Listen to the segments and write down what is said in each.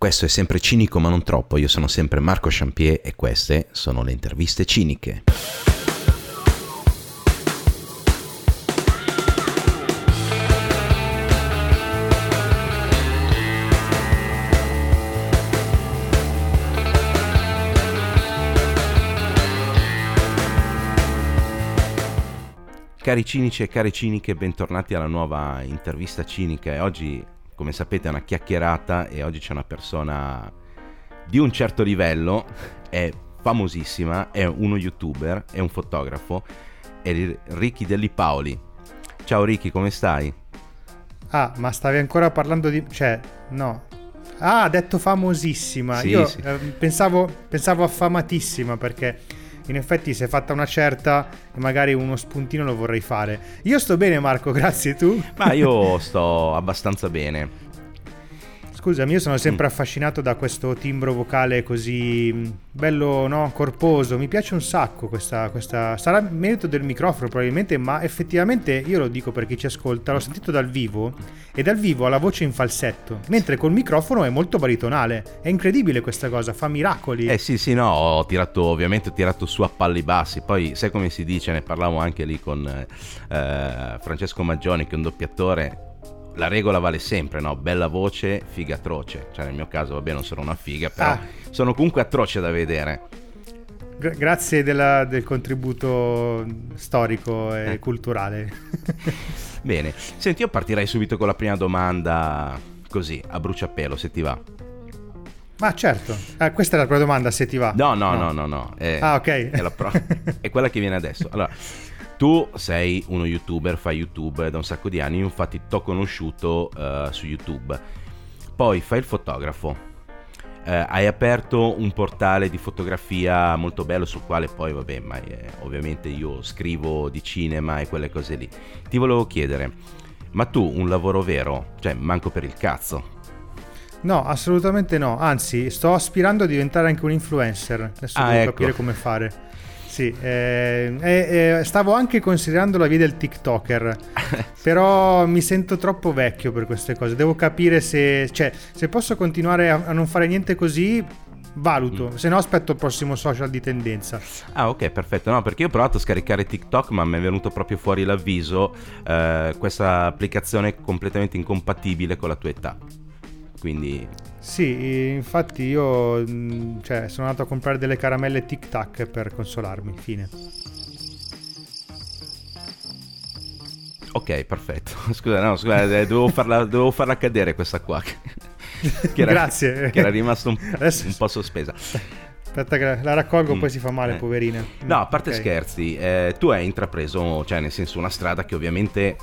Questo è sempre cinico ma non troppo, io sono sempre Marco Champier e queste sono le interviste ciniche. Cari cinici e care ciniche, bentornati alla nuova intervista cinica. Oggi come sapete è una chiacchierata e oggi c'è una persona di un certo livello, è famosissima, è uno youtuber, è un fotografo, è Ricky Delli Paoli. Ciao Ricky, come stai? Ah, ma stavi ancora parlando di... cioè, no. Ah, ha detto famosissima. Sì, Io sì. eh, pensavo, pensavo affamatissima perché in effetti si è fatta una certa e magari uno spuntino lo vorrei fare. Io sto bene Marco, grazie tu. Ma io sto abbastanza bene. Scusami, io sono sempre Mm. affascinato da questo timbro vocale così mh, bello, no? Corposo. Mi piace un sacco questa, questa... Sarà merito del microfono probabilmente, ma effettivamente io lo dico per chi ci ascolta, l'ho sentito dal vivo e dal vivo ha la voce in falsetto, mentre col microfono è molto baritonale. È incredibile questa cosa, fa miracoli. Eh sì, sì, no, ho tirato, ovviamente ho tirato su a palli bassi, poi sai come si dice, ne parlavo anche lì con eh, Francesco Maggioni che è un doppiatore, la regola vale sempre, no? Bella voce, figa atroce, cioè nel mio caso vabbè non sono una figa, però Ah. sono comunque atroce da vedere. Gra- grazie della- del contributo storico e Eh. culturale. Bene, senti io partirei subito con la prima domanda, così, a bruciapelo se ti va. ma certo, Eh, questa è la tua domanda se ti va. No, no, no, no, no. È, Ah, ok. È, pro- è quella che viene adesso. Allora, tu sei uno youtuber, fai YouTube da un sacco di anni, infatti ti ho conosciuto eh, su YouTube. Poi fai il fotografo. Eh, hai aperto un portale di fotografia molto bello sul quale poi, vabbè, ma eh, ovviamente io scrivo di cinema e quelle cose lì. Ti volevo chiedere, ma tu un lavoro vero, cioè manco per il cazzo, No, assolutamente no. Anzi, sto aspirando a diventare anche un influencer. Adesso Ah, devo ecco. capire come fare. Sì, eh, eh, eh, stavo anche considerando la via del TikToker, però mi sento troppo vecchio per queste cose. Devo capire se, cioè, se posso continuare a, a non fare niente così, valuto. Mm. Se no, aspetto il prossimo social di tendenza. Ah ok perfetto, no perché io ho provato a scaricare TikTok ma mi è venuto proprio fuori l'avviso eh, questa applicazione è completamente incompatibile con la tua età. Quindi Sì, infatti io mh, cioè, sono andato a comprare delle caramelle Tic Tac per consolarmi. Fine. ok perfetto, scusa no scusa eh, dovevo farla, dovevo farla cadere questa qua che era, Grazie. che era rimasta un, un po' sospesa. Aspetta che la raccolgo, Mm, poi si fa male, eh. poverina. No, a parte Ok. scherzi, eh, tu hai intrapreso, cioè nel senso una strada che ovviamente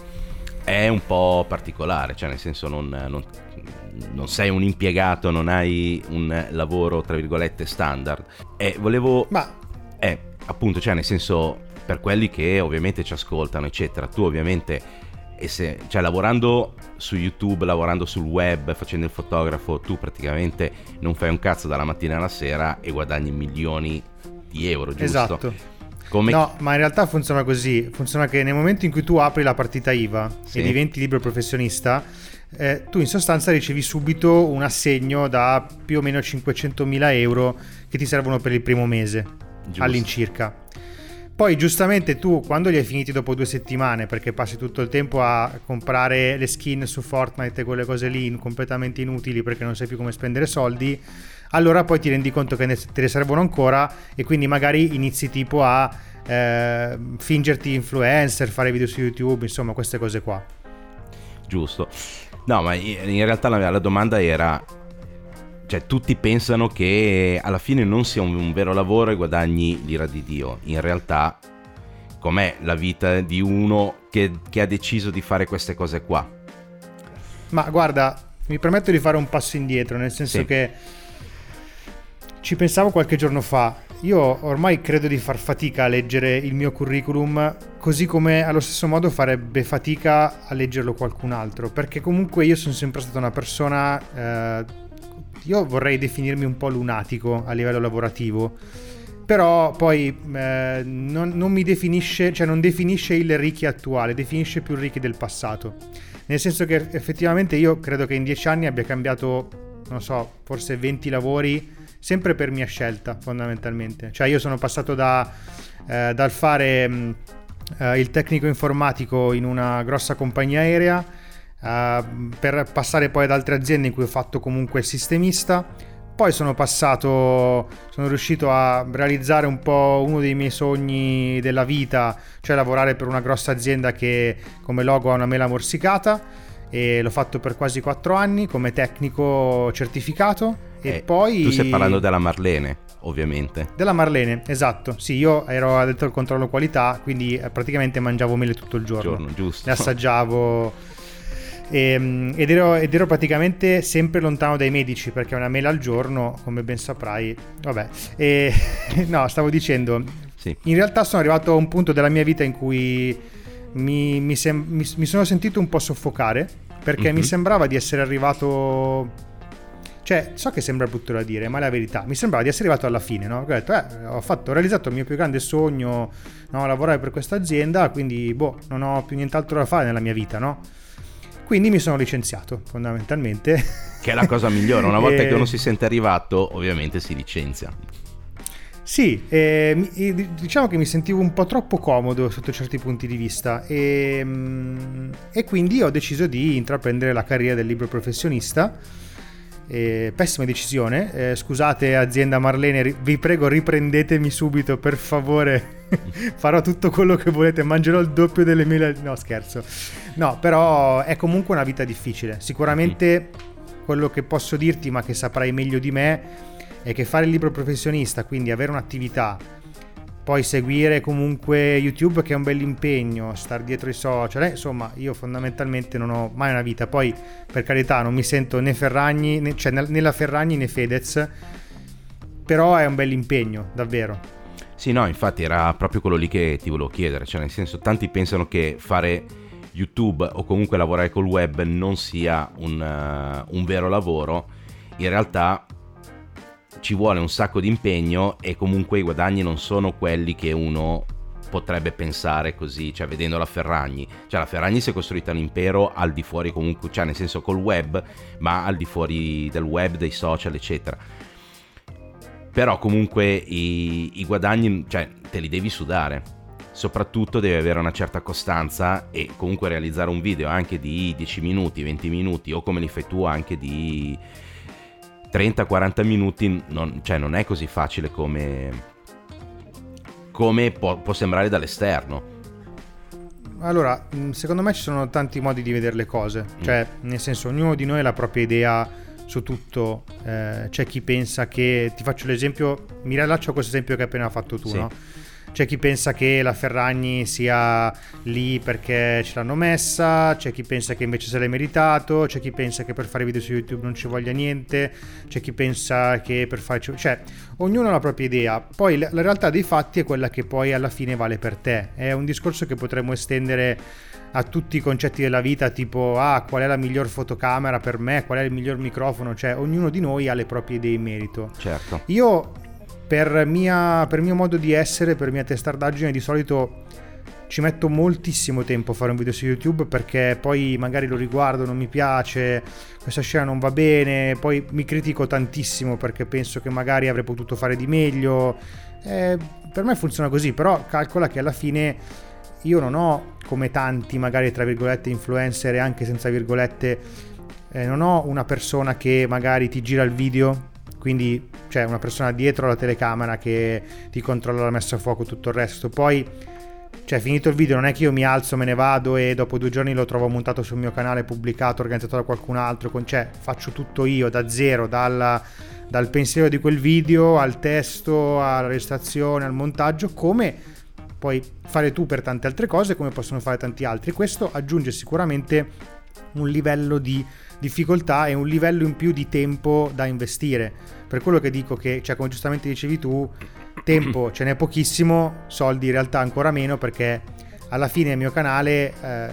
è un po' particolare, cioè nel senso non, non- non sei un impiegato, non hai un lavoro tra virgolette standard. E volevo... Ma Eh, appunto, cioè nel senso per quelli che ovviamente ci ascoltano, eccetera, tu ovviamente... Se, cioè lavorando su YouTube, lavorando sul web, facendo il fotografo, tu praticamente non fai un cazzo dalla mattina alla sera e guadagni milioni di euro, giusto? esatto. Come No, ma in realtà funziona così. Funziona che nel momento in cui tu apri la partita IVA Sì. e diventi libero professionista, eh, tu in sostanza ricevi subito un assegno da più o meno 500.000 euro che ti servono per il primo mese Giusto. all'incirca. Poi giustamente tu quando li hai finiti dopo due settimane perché passi tutto il tempo a comprare le skin su Fortnite e quelle cose lì completamente inutili perché non sai più come spendere soldi, allora poi ti rendi conto che ne- te ne servono ancora e quindi magari inizi tipo a eh, fingerti influencer, fare video su YouTube, insomma queste cose qua. Giusto. No, ma in realtà la, la domanda era... Cioè, tutti pensano che alla fine non sia un, un vero lavoro e guadagni l'ira di Dio. In realtà, com'è la vita di uno che, che ha deciso di fare queste cose qua? Ma guarda, mi permetto di fare un passo indietro, nel senso Sì. che ci pensavo qualche giorno fa. Io ormai credo di far fatica a leggere il mio curriculum, così come allo stesso modo farebbe fatica a leggerlo qualcun altro, perché comunque io sono sempre stata una persona eh, io vorrei definirmi un po' lunatico a livello lavorativo. Però poi eh, non, non mi definisce, cioè non definisce il Ricky attuale, definisce più il Ricky del passato. Nel senso che effettivamente io credo che in dieci anni abbia cambiato non so, forse 20 lavori, sempre per mia scelta fondamentalmente. Cioè io sono passato da, eh, dal fare mh, eh, il tecnico informatico in una grossa compagnia aerea eh, per passare poi ad altre aziende in cui ho fatto comunque il sistemista. Poi sono passato, sono riuscito a realizzare un po' uno dei miei sogni della vita, cioè lavorare per una grossa azienda che come logo ha una mela morsicata e l'ho fatto per quasi 4 anni come tecnico certificato e Eh, poi... Tu stai parlando della Marlene, ovviamente. Della Marlene, esatto. Sì, io ero addetto al controllo qualità, quindi eh, praticamente mangiavo mele tutto il giorno. Giorno, giusto. Le assaggiavo. Ehm, ed, ero, ed ero praticamente sempre lontano dai medici perché una mela al giorno, come ben saprai, vabbè. E, no, stavo dicendo, Sì. in realtà sono arrivato a un punto della mia vita in cui mi, mi sem- mi- mi sono sentito un po' soffocare perché Mhm. mi sembrava di essere arrivato. Cioè, so che sembra brutto da dire, ma è la verità. Mi sembrava di essere arrivato alla fine, no? Ho detto, eh, ho, fatto, ho realizzato il mio più grande sogno, no? lavorare per questa azienda, quindi, boh, non ho più nient'altro da fare nella mia vita, no? Quindi mi sono licenziato, fondamentalmente. Che è la cosa migliore. Una volta E- che uno si sente arrivato, ovviamente si licenzia. Sì, eh, mi- e di- diciamo che mi sentivo un po' troppo comodo sotto certi punti di vista e, mm, e quindi ho deciso di intraprendere la carriera del libro professionista. Eh, pessima decisione, Eh, scusate azienda Marlene, vi prego riprendetemi subito per favore, farò tutto quello che volete, mangerò il doppio delle mele, no scherzo, no però è comunque una vita difficile, sicuramente quello che posso dirti ma che saprai meglio di me è che fare il libro professionista, quindi avere un'attività, poi seguire comunque YouTube che è un bel impegno, star dietro i social, eh, insomma io fondamentalmente non ho mai una vita, poi per carità non mi sento né Ferragni, né, cioè né la Ferragni né Fedez, però è un bel impegno, davvero. Sì, no, infatti era proprio quello lì che ti volevo chiedere. Cioè, nel senso, tanti pensano che fare YouTube o comunque lavorare col web non sia un, eh, un vero lavoro. In realtà ci vuole un sacco di impegno e comunque i guadagni non sono quelli che uno potrebbe pensare così, cioè vedendo la Ferragni. Cioè la Ferragni si è costruita un impero al di fuori comunque, cioè nel senso col web, ma al di fuori del web, dei social, eccetera. Però comunque i, i guadagni, cioè te li devi sudare. Soprattutto devi avere una certa costanza e comunque realizzare un video anche di 10 minuti, 20 minuti o come li fai tu anche di 30-40 minuti, non, cioè non è così facile come, come può, può sembrare dall'esterno. Allora, mh, secondo me ci sono tanti modi di vedere le cose, cioè nel senso ognuno di noi ha la propria idea su tutto, Eh, c'è chi pensa che, ti faccio l'esempio, mi riallaccio a questo esempio che hai appena fatto tu, Sì. no? C'è chi pensa che la Ferragni sia lì perché ce l'hanno messa, c'è chi pensa che invece se l'è meritato, c'è chi pensa che per fare video su YouTube non ci voglia niente, c'è chi pensa che per fare... Cioè, ognuno ha la propria idea. Poi la la realtà dei fatti è quella che poi alla fine vale per te. È un discorso che potremmo estendere a tutti i concetti della vita, tipo ah, qual è la miglior fotocamera per me, qual è il miglior microfono, cioè ognuno di noi ha le proprie idee in merito. Certo. Io, per, mia, per mio modo di essere, per mia testardaggine, di solito ci metto moltissimo tempo a fare un video su YouTube perché poi magari lo riguardo, non mi piace, questa scena non va bene, poi mi critico tantissimo perché penso che magari avrei potuto fare di meglio. Eh, per me funziona così, però calcola che alla fine io non ho come tanti magari tra virgolette influencer e anche senza virgolette eh, non ho una persona che magari ti gira il video quindi c'è una persona dietro la telecamera che ti controlla la messa a fuoco tutto il resto poi cioè finito il video non è che io mi alzo me ne vado e dopo due giorni lo trovo montato sul mio canale pubblicato organizzato da qualcun altro con, cioè faccio tutto io da zero dalla- dal pensiero di quel video al testo alla registrazione al montaggio come puoi fare tu per tante altre cose come possono fare tanti altri. Questo aggiunge sicuramente un livello di difficoltà e un livello in più di tempo da investire. Per quello che dico che, cioè, come giustamente dicevi tu, tempo ce n'è pochissimo, soldi in realtà ancora meno perché alla fine il mio canale eh,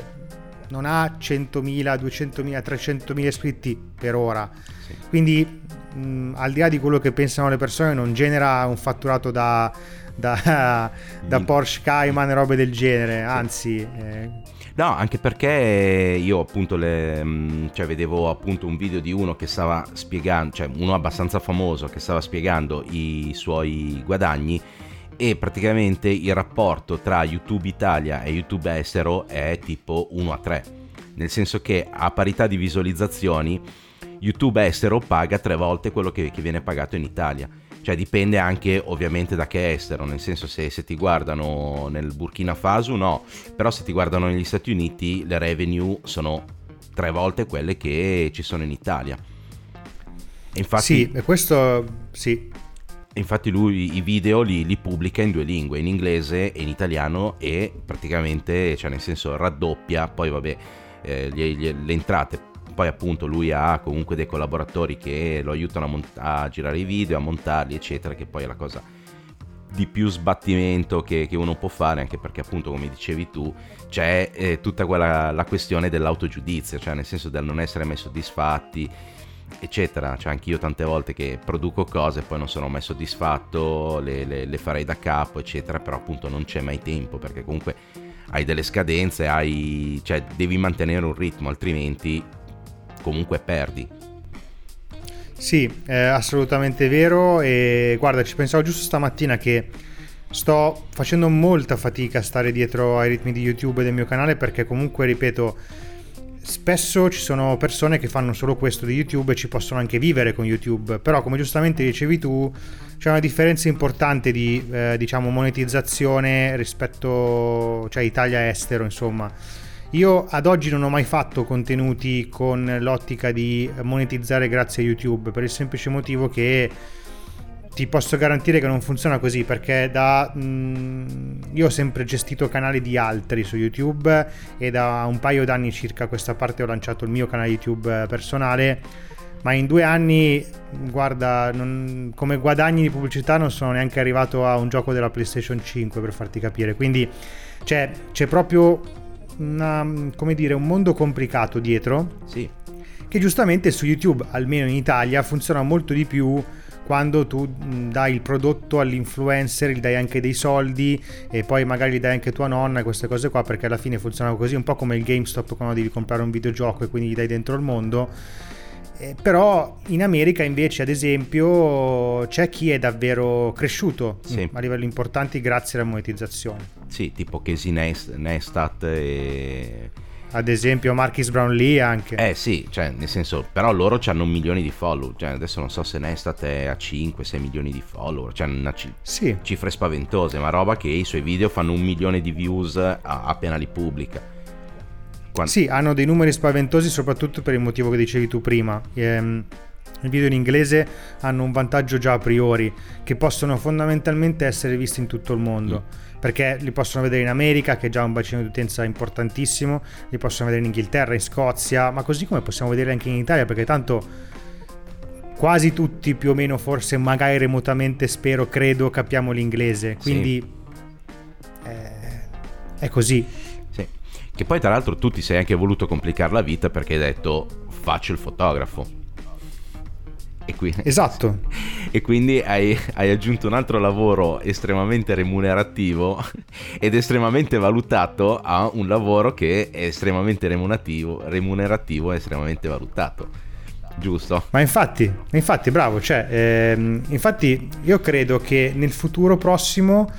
non ha 100.000, 200.000, 300.000 iscritti per ora. Sì. Quindi mh, al di là di quello che pensano le persone non genera un fatturato da, da, da Mm. Porsche Cayman e robe del genere, anzi... eh, No, anche perché io appunto le, mm, cioè, vedevo appunto un video di uno che stava spiegando, cioè uno abbastanza famoso che stava spiegando i suoi guadagni e praticamente il rapporto tra YouTube Italia e YouTube estero è tipo 1 a 3, nel senso che a parità di visualizzazioni YouTube estero paga tre volte quello che, che viene pagato in Italia. Cioè dipende anche ovviamente da che estero, nel senso se, se, ti guardano nel Burkina Faso no, però se ti guardano negli Stati Uniti le revenue sono tre volte quelle che ci sono in Italia. Infatti, sì, questo sì. Infatti lui i video li, li, pubblica in due lingue, in inglese e in italiano e praticamente, cioè nel senso raddoppia, poi vabbè, eh, le, le, le entrate poi appunto lui ha comunque dei collaboratori che lo aiutano a, mont- a girare i video, a montarli, eccetera, che poi è la cosa di più sbattimento che, che, uno può fare, anche perché appunto come dicevi tu c'è eh, tutta quella la questione dell'autogiudizio, cioè nel senso del non essere mai soddisfatti, eccetera. Cioè anche io tante volte che produco cose e poi non sono mai soddisfatto, le, le, le farei da capo, eccetera, però appunto non c'è mai tempo perché comunque hai delle scadenze, hai, cioè devi mantenere un ritmo, altrimenti comunque perdi. Sì, è assolutamente vero. E guarda, ci pensavo giusto stamattina che sto facendo molta fatica a stare dietro ai ritmi di YouTube del mio canale perché comunque, ripeto, spesso ci sono persone che fanno solo questo di YouTube e ci possono anche vivere con YouTube, però come giustamente dicevi tu, c'è una differenza importante di eh, diciamo monetizzazione rispetto cioè Italia estero, insomma io ad oggi non ho mai fatto contenuti con l'ottica di monetizzare grazie a YouTube per il semplice motivo che ti posso garantire che non funziona così perché da mh, mm, io ho sempre gestito canali di altri su YouTube e da un paio d'anni circa a questa parte ho lanciato il mio canale YouTube personale ma in due anni guarda non, come guadagni di pubblicità non sono neanche arrivato a un gioco della PlayStation 5 per farti capire. Quindi cioè, c'è proprio una, come dire, un mondo complicato dietro. Sì. Che giustamente su YouTube, almeno in Italia, funziona molto di più quando tu dai il prodotto all'influencer, gli dai anche dei soldi e poi magari gli dai anche tua nonna e queste cose qua perché alla fine funzionano così un po' come il GameStop quando devi comprare un videogioco e quindi gli dai dentro il mondo eh, però in America invece ad esempio c'è chi è davvero cresciuto sì. a livelli importanti grazie alla monetizzazione. Sì, tipo Casey Neistat e... Ad esempio Marquis Brownlee anche. Eh sì, cioè nel senso, però loro hanno milioni di follower, cioè adesso non so se Neistat è a 5-6 milioni di follower, cioè una c- sì. cifre spaventose, ma roba che i suoi video fanno un milione di views appena li pubblica. Quando... Sì, hanno dei numeri spaventosi soprattutto per il motivo che dicevi tu prima. Ehm, I video in inglese hanno un vantaggio già a priori, che possono fondamentalmente essere visti in tutto il mondo. Mm. Perché li possono vedere in America, che è già un bacino di utenza importantissimo, li possono vedere in Inghilterra, in Scozia, ma così come possiamo vedere anche in Italia, perché tanto quasi tutti più o meno, forse magari remotamente, spero, credo, capiamo l'inglese. Quindi sì. eh, è così. Che poi tra l'altro tu ti sei anche voluto complicare la vita perché hai detto faccio il fotografo. E quindi, esatto. E quindi hai, hai, aggiunto un altro lavoro estremamente remunerativo ed estremamente valutato a un lavoro che è estremamente remunerativo, remunerativo e estremamente valutato. Giusto? Ma infatti, infatti bravo, cioè, ehm, infatti io credo che nel futuro prossimo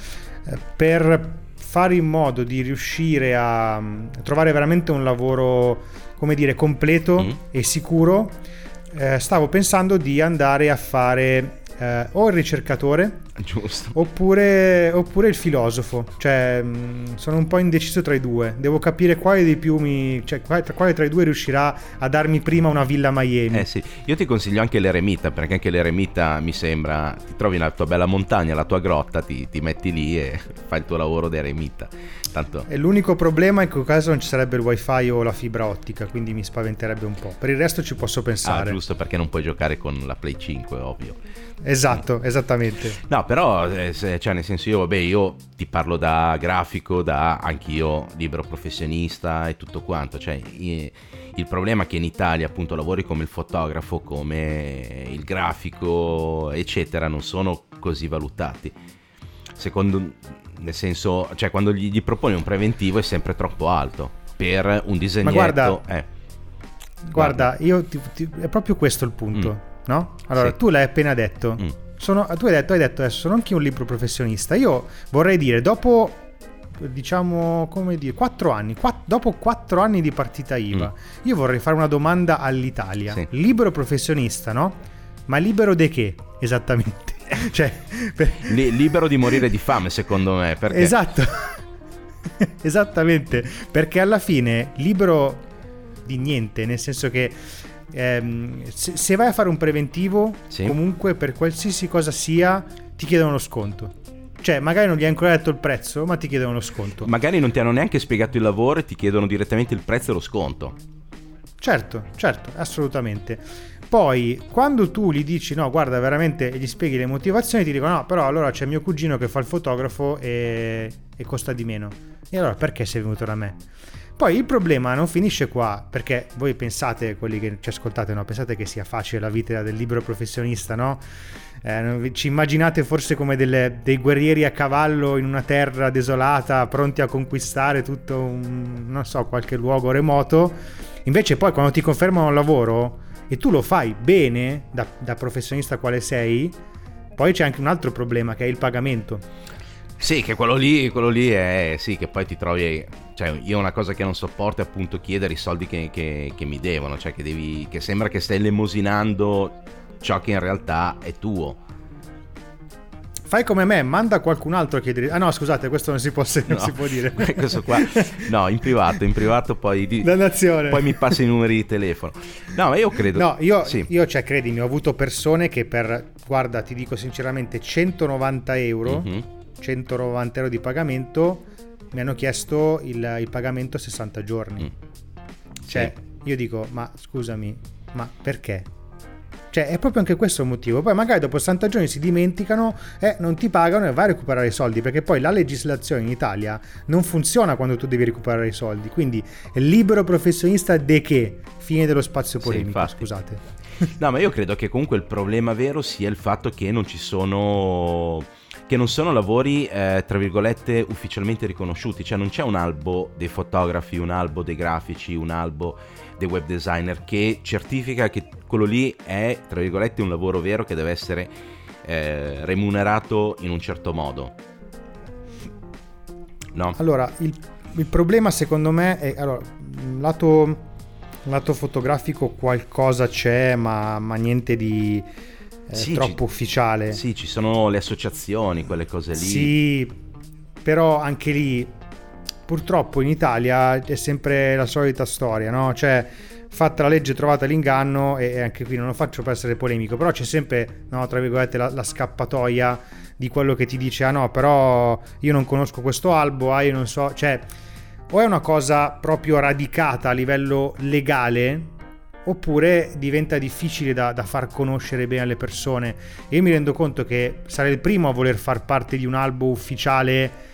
eh, per fare in modo di riuscire a mm, trovare veramente un lavoro, come dire, completo mm. e sicuro, eh, stavo pensando di andare a fare eh, o il ricercatore Giusto. Oppure, oppure, il filosofo. Cioè, mm, sono un po' indeciso tra i due. Devo capire quale dei più mi. Cioè, quale tra i due riuscirà a darmi prima una villa a Miami. Eh sì, io ti consiglio anche l'eremita, perché anche l'eremita mi sembra. Ti trovi nella tua bella montagna, la tua grotta, ti, ti metti lì e fai il tuo lavoro da eremita. Tanto... E l'unico problema è che in quel caso non ci sarebbe il wifi o la fibra ottica, quindi mi spaventerebbe un po'. Per il resto ci posso pensare. Ah, giusto, perché non puoi giocare con la Play 5, ovvio. Esatto, esattamente. No, però, eh, cioè, nel senso io, vabbè, io ti parlo da grafico, da anch'io libero professionista e tutto quanto. Cioè, il problema è che in Italia, appunto, lavori come il fotografo, come il grafico, eccetera, non sono così valutati. Secondo, nel senso, cioè, quando gli, gli proponi un preventivo è sempre troppo alto per un disegnetto. Ma guarda, eh. guarda, io ti, ti, è proprio questo il punto, mm. No? Allora, sì. tu l'hai appena detto. Mm. Sono, tu hai detto, hai detto adesso, sono anche un libro professionista. Io vorrei dire, dopo diciamo, come dire, quattro anni, quatt- dopo quattro anni di partita IVA, mm. io vorrei fare una domanda all'Italia. Sì. Libero professionista, no? Ma libero di che esattamente? cioè, per... libero di morire di fame, secondo me. Perché... Esatto. Esattamente, perché alla fine libero di niente, nel senso che ehm, se, se, vai a fare un preventivo, sì. comunque per qualsiasi cosa sia, ti chiedono lo sconto. Cioè, magari non gli hai ancora detto il prezzo, ma ti chiedono lo sconto. Magari non ti hanno neanche spiegato il lavoro e ti chiedono direttamente il prezzo e lo sconto. Certo, certo, assolutamente. Poi, quando tu gli dici no, guarda, veramente gli spieghi le motivazioni, ti dicono no, però allora c'è mio cugino che fa il fotografo e, e costa di meno. E allora perché sei venuto da me? Poi il problema non finisce qua, perché voi pensate, quelli che ci ascoltate, no? pensate che sia facile la vita del libero professionista, no? Eh, ci immaginate forse come delle, dei guerrieri a cavallo in una terra desolata, pronti a conquistare tutto un, non so, qualche luogo remoto. Invece poi quando ti confermano un lavoro e tu lo fai bene, da, da professionista quale sei, poi c'è anche un altro problema che è il pagamento. Sì, che quello lì, quello lì è, sì, che poi ti trovi, cioè io una cosa che non sopporto è appunto chiedere i soldi che, che, che mi devono, cioè che devi, che sembra che stai lemosinando ciò che in realtà è tuo. Fai come me, manda qualcun altro a chiedere. Ah no, scusate, questo non si può, non no, si può dire. questo qua. No, in privato, in privato poi, di, Dannazione. poi mi passi i numeri di telefono. No, ma io credo... No, io, sì. io cioè, credimi, ho avuto persone che per, guarda, ti dico sinceramente, 190 euro, mm-hmm. 190 euro di pagamento, mi hanno chiesto il, il pagamento a 60 giorni. Mm. Cioè, sì. io dico, ma scusami, ma perché? Cioè, è proprio anche questo il motivo. Poi magari dopo 60 giorni si dimenticano e eh, non ti pagano e vai a recuperare i soldi, perché poi la legislazione in Italia non funziona quando tu devi recuperare i soldi. Quindi libero professionista de che? Fine dello spazio polemico, sì, scusate. No, ma io credo che comunque il problema vero sia il fatto che non ci sono che non sono lavori, eh, tra virgolette, ufficialmente riconosciuti, cioè non c'è un albo dei fotografi, un albo dei grafici, un albo dei web designer che certifica che quello lì è, tra virgolette, un lavoro vero che deve essere eh, remunerato in un certo modo. No? Allora, il, il problema secondo me è, allora, lato, lato fotografico qualcosa c'è, ma, ma niente di eh, sì, troppo ci, ufficiale. Sì, ci sono le associazioni, quelle cose lì. Sì, però anche lì purtroppo in Italia è sempre la solita storia, no? Cioè, fatta la legge trovata l'inganno e anche qui non lo faccio per essere polemico, però c'è sempre, no, tra virgolette, la, la scappatoia di quello che ti dice, ah no, però io non conosco questo albo, ah io non so, cioè, o è una cosa proprio radicata a livello legale, oppure diventa difficile da, da, far conoscere bene alle persone. E io mi rendo conto che sarei il primo a voler far parte di un albo ufficiale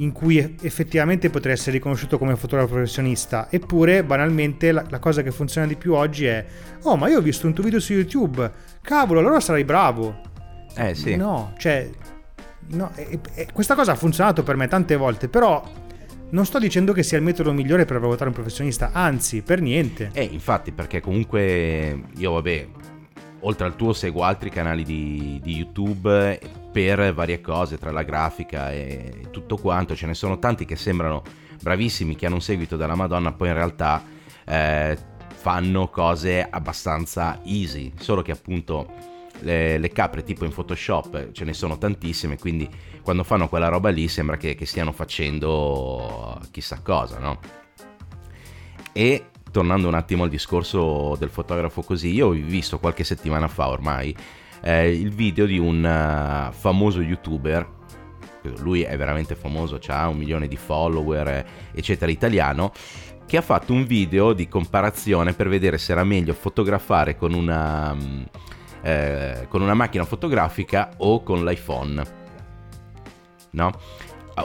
in cui effettivamente potrei essere riconosciuto come fotografo professionista. Eppure, banalmente, la, la, cosa che funziona di più oggi è: Oh, ma io ho visto un tuo video su YouTube, cavolo, allora sarai bravo. Eh sì. No, cioè, no, e, e, questa cosa ha funzionato per me tante volte, però non sto dicendo che sia il metodo migliore per valutare un professionista, anzi, per niente. Eh, infatti, perché comunque io, vabbè, oltre al tuo seguo altri canali di, di, YouTube per varie cose, tra la grafica e tutto quanto. Ce ne sono tanti che sembrano bravissimi, che hanno un seguito della Madonna, poi in realtà eh, fanno cose abbastanza easy, solo che appunto le, le, capre tipo in Photoshop ce ne sono tantissime, quindi quando fanno quella roba lì sembra che, che stiano facendo chissà cosa, no? E tornando un attimo al discorso del fotografo così, io ho visto qualche settimana fa ormai eh, il video di un uh, famoso youtuber, lui è veramente famoso, ha un milione di follower, eccetera, italiano, che ha fatto un video di comparazione per vedere se era meglio fotografare con una, mm, eh, con una macchina fotografica o con l'iPhone. No?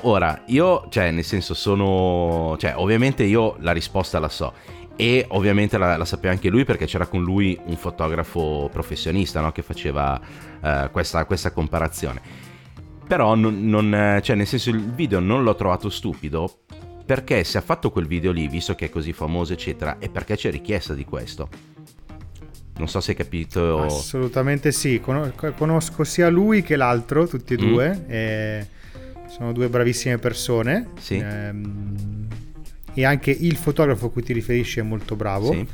Ora, io, cioè, nel senso, sono. Cioè, ovviamente io la risposta la so e ovviamente la, la, sapeva anche lui perché c'era con lui un fotografo professionista no? che faceva uh, questa, questa, comparazione. Però non, non, cioè nel senso il video non l'ho trovato stupido perché se ha fatto quel video lì, visto che è così famoso, eccetera, è perché c'è richiesta di questo. Non so se hai capito. Assolutamente sì, conosco sia lui che l'altro, tutti e mm. due. E sono due bravissime persone. Sì. Ehm, e anche il fotografo a cui ti riferisci è molto bravo. Sì.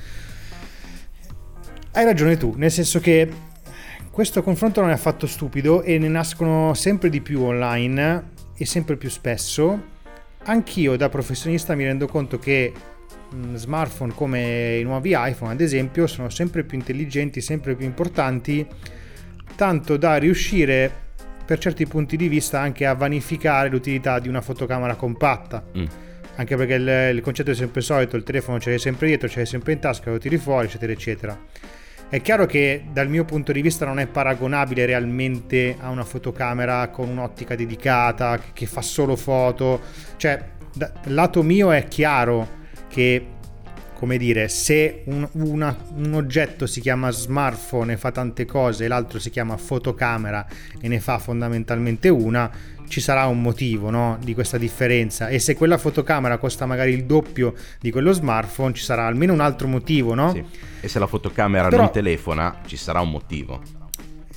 Hai ragione tu, nel senso che questo confronto non è affatto stupido e ne nascono sempre di più online e sempre più spesso. Anch'io da professionista mi rendo conto che smartphone come i nuovi iPhone ad esempio sono sempre più intelligenti, sempre più importanti, tanto da riuscire per certi punti di vista anche a vanificare l'utilità di una fotocamera compatta. Mm. Anche perché il, il, concetto è sempre solito, il telefono ce l'hai sempre dietro, ce l'hai sempre in tasca, lo tiri fuori, eccetera, eccetera. È chiaro che dal mio punto di vista non è paragonabile realmente a una fotocamera con un'ottica dedicata che fa solo foto. Cioè, dal lato mio è chiaro che, come dire, se un, una, un oggetto si chiama smartphone e fa tante cose e l'altro si chiama fotocamera e ne fa fondamentalmente una, ci sarà un motivo no, di questa differenza e se quella fotocamera costa magari il doppio di quello smartphone ci sarà almeno un altro motivo, no? Sì. E se la fotocamera Però... non telefona ci sarà un motivo.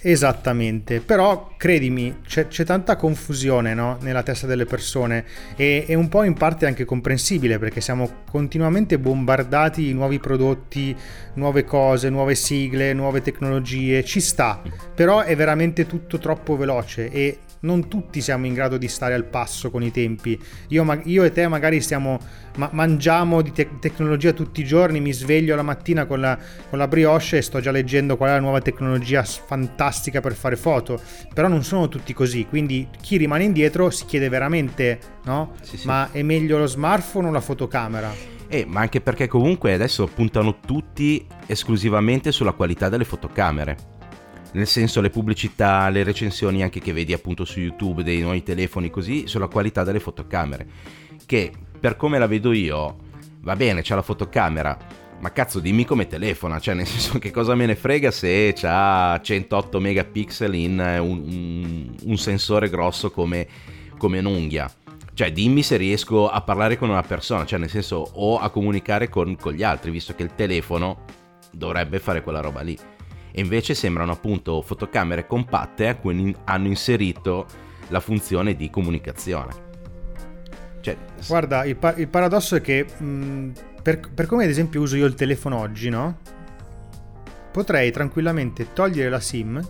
Esattamente, però credimi, c'è, c'è tanta confusione no? nella testa delle persone e è un po' in parte anche comprensibile perché siamo continuamente bombardati di nuovi prodotti, nuove cose, nuove sigle, nuove tecnologie, ci sta, però è veramente tutto troppo veloce e non tutti siamo in grado di stare al passo con i tempi. Io, io e te magari stiamo, ma, mangiamo di te- tecnologia tutti i giorni, mi sveglio la mattina con la, con la brioche e sto già leggendo qual è la nuova tecnologia fantastica per fare foto, però non sono tutti così, quindi chi rimane indietro si chiede veramente, no? Sì, sì. Ma è meglio lo smartphone o la fotocamera? Eh, ma anche perché comunque adesso puntano tutti esclusivamente sulla qualità delle fotocamere nel senso le pubblicità, le recensioni anche che vedi appunto su YouTube dei nuovi telefoni così, sulla qualità delle fotocamere, che per come la vedo io, va bene, c'è la fotocamera, ma cazzo dimmi come telefona, cioè nel senso che cosa me ne frega se ha 108 megapixel in un, un, un sensore grosso come, come un'unghia. Cioè, dimmi se riesco a parlare con una persona, cioè nel senso o a comunicare con, con gli altri, visto che il telefono dovrebbe fare quella roba lì e invece sembrano appunto fotocamere compatte a cui hanno inserito la funzione di comunicazione. Cioè, Guarda, il, pa- il, paradosso è che mh, per, per, come ad esempio uso io il telefono oggi, no? Potrei tranquillamente togliere la SIM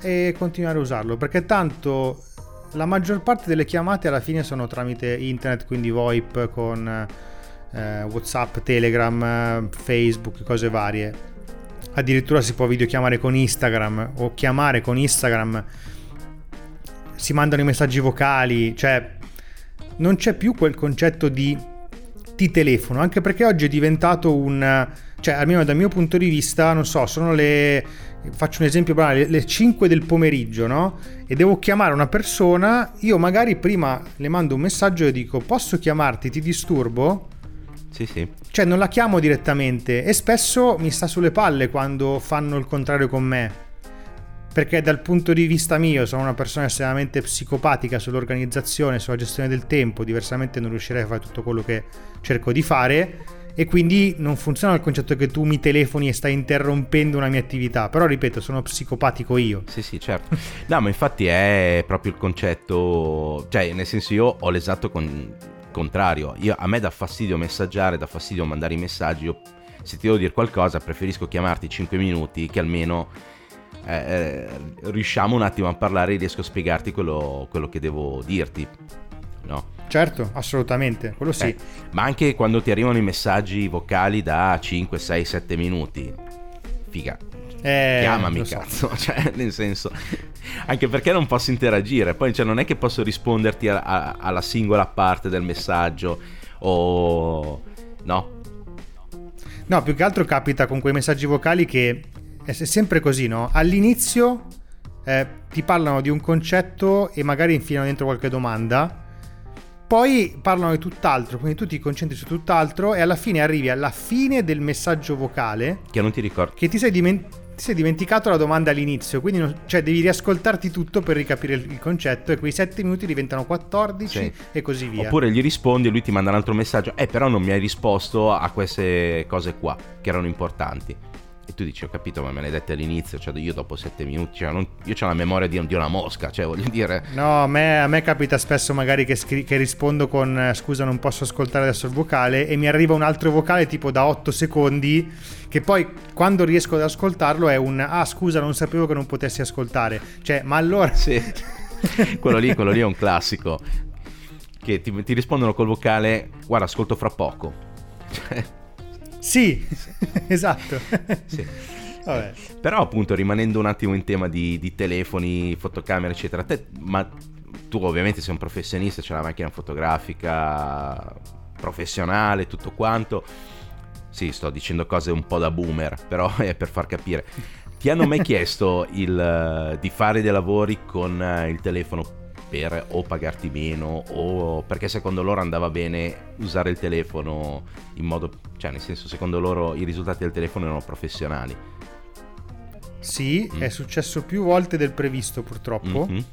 e continuare a usarlo perché tanto la maggior parte delle chiamate alla fine sono tramite internet, quindi VoIP con eh, WhatsApp, Telegram, Facebook, cose varie addirittura si può videochiamare con Instagram o chiamare con Instagram, si mandano i messaggi vocali, cioè non c'è più quel concetto di ti telefono, anche perché oggi è diventato un cioè almeno dal mio punto di vista, non so, sono le faccio un esempio banale, le 5 del pomeriggio, no? E devo chiamare una persona, io magari prima le mando un messaggio e dico "Posso chiamarti? Ti disturbo?" Sì, sì. Cioè non la chiamo direttamente e spesso mi sta sulle palle quando fanno il contrario con me. Perché dal punto di vista mio sono una persona estremamente psicopatica sull'organizzazione, sulla gestione del tempo, diversamente non riuscirei a fare tutto quello che cerco di fare e quindi non funziona il concetto che tu mi telefoni e stai interrompendo una mia attività, però ripeto, sono psicopatico io. Sì, sì, certo. No, ma infatti è proprio il concetto, cioè nel senso io ho l'esatto con contrario, io, a me dà fastidio messaggiare, dà fastidio mandare i messaggi, io se ti devo dire qualcosa preferisco chiamarti 5 minuti che almeno eh, eh, riusciamo un attimo a parlare e riesco a spiegarti quello, quello che devo dirti. No? Certo, assolutamente, quello sì. Eh, ma anche quando ti arrivano i messaggi vocali da 5, 6, 7 minuti. Figa. Eh, Chiamami, cazzo. So. Cioè, nel senso, anche perché non posso interagire. Poi cioè, non è che posso risponderti a, a, alla singola parte del messaggio o... No? No, più che altro capita con quei messaggi vocali che è sempre così, no? All'inizio eh, ti parlano di un concetto e magari infilano dentro qualche domanda poi parlano di tutt'altro, quindi tu ti concentri su tutt'altro e alla fine arrivi alla fine del messaggio vocale. Che non ti ricordi. Che ti sei, diment- ti sei dimenticato la domanda all'inizio, quindi non- cioè devi riascoltarti tutto per ricapire il, il concetto e quei 7 minuti diventano 14 Sì. e così via. Oppure gli rispondi e lui ti manda un altro messaggio. Eh, però non mi hai risposto a queste cose qua, che erano importanti. E tu dici, ho capito, ma me le hai dette all'inizio, cioè io dopo sette minuti, cioè, non- io ho la memoria di, di una mosca, cioè voglio dire... No, a me, a me capita spesso magari che, scri- che rispondo con scusa non posso ascoltare adesso il vocale e mi arriva un altro vocale tipo da 8 secondi che poi quando riesco ad ascoltarlo è un ah scusa non sapevo che non potessi ascoltare. Cioè, ma allora... Sì. quello, lì, quello lì è un classico. Che ti, ti rispondono col vocale, guarda, ascolto fra poco. Sì, esatto. sì. Vabbè. Però appunto rimanendo un attimo in tema di, di telefoni, fotocamere eccetera, te, ma tu ovviamente sei un professionista, c'è la macchina fotografica professionale, tutto quanto. Sì, sto dicendo cose un po' da boomer, però è per far capire. Ti hanno mai chiesto il, eh, di fare dei lavori con eh, il telefono per o pagarti meno o perché secondo loro andava bene usare il telefono in modo, cioè nel senso secondo loro i risultati del telefono erano professionali. Sì, Mm. è successo più volte del previsto purtroppo. Mhm.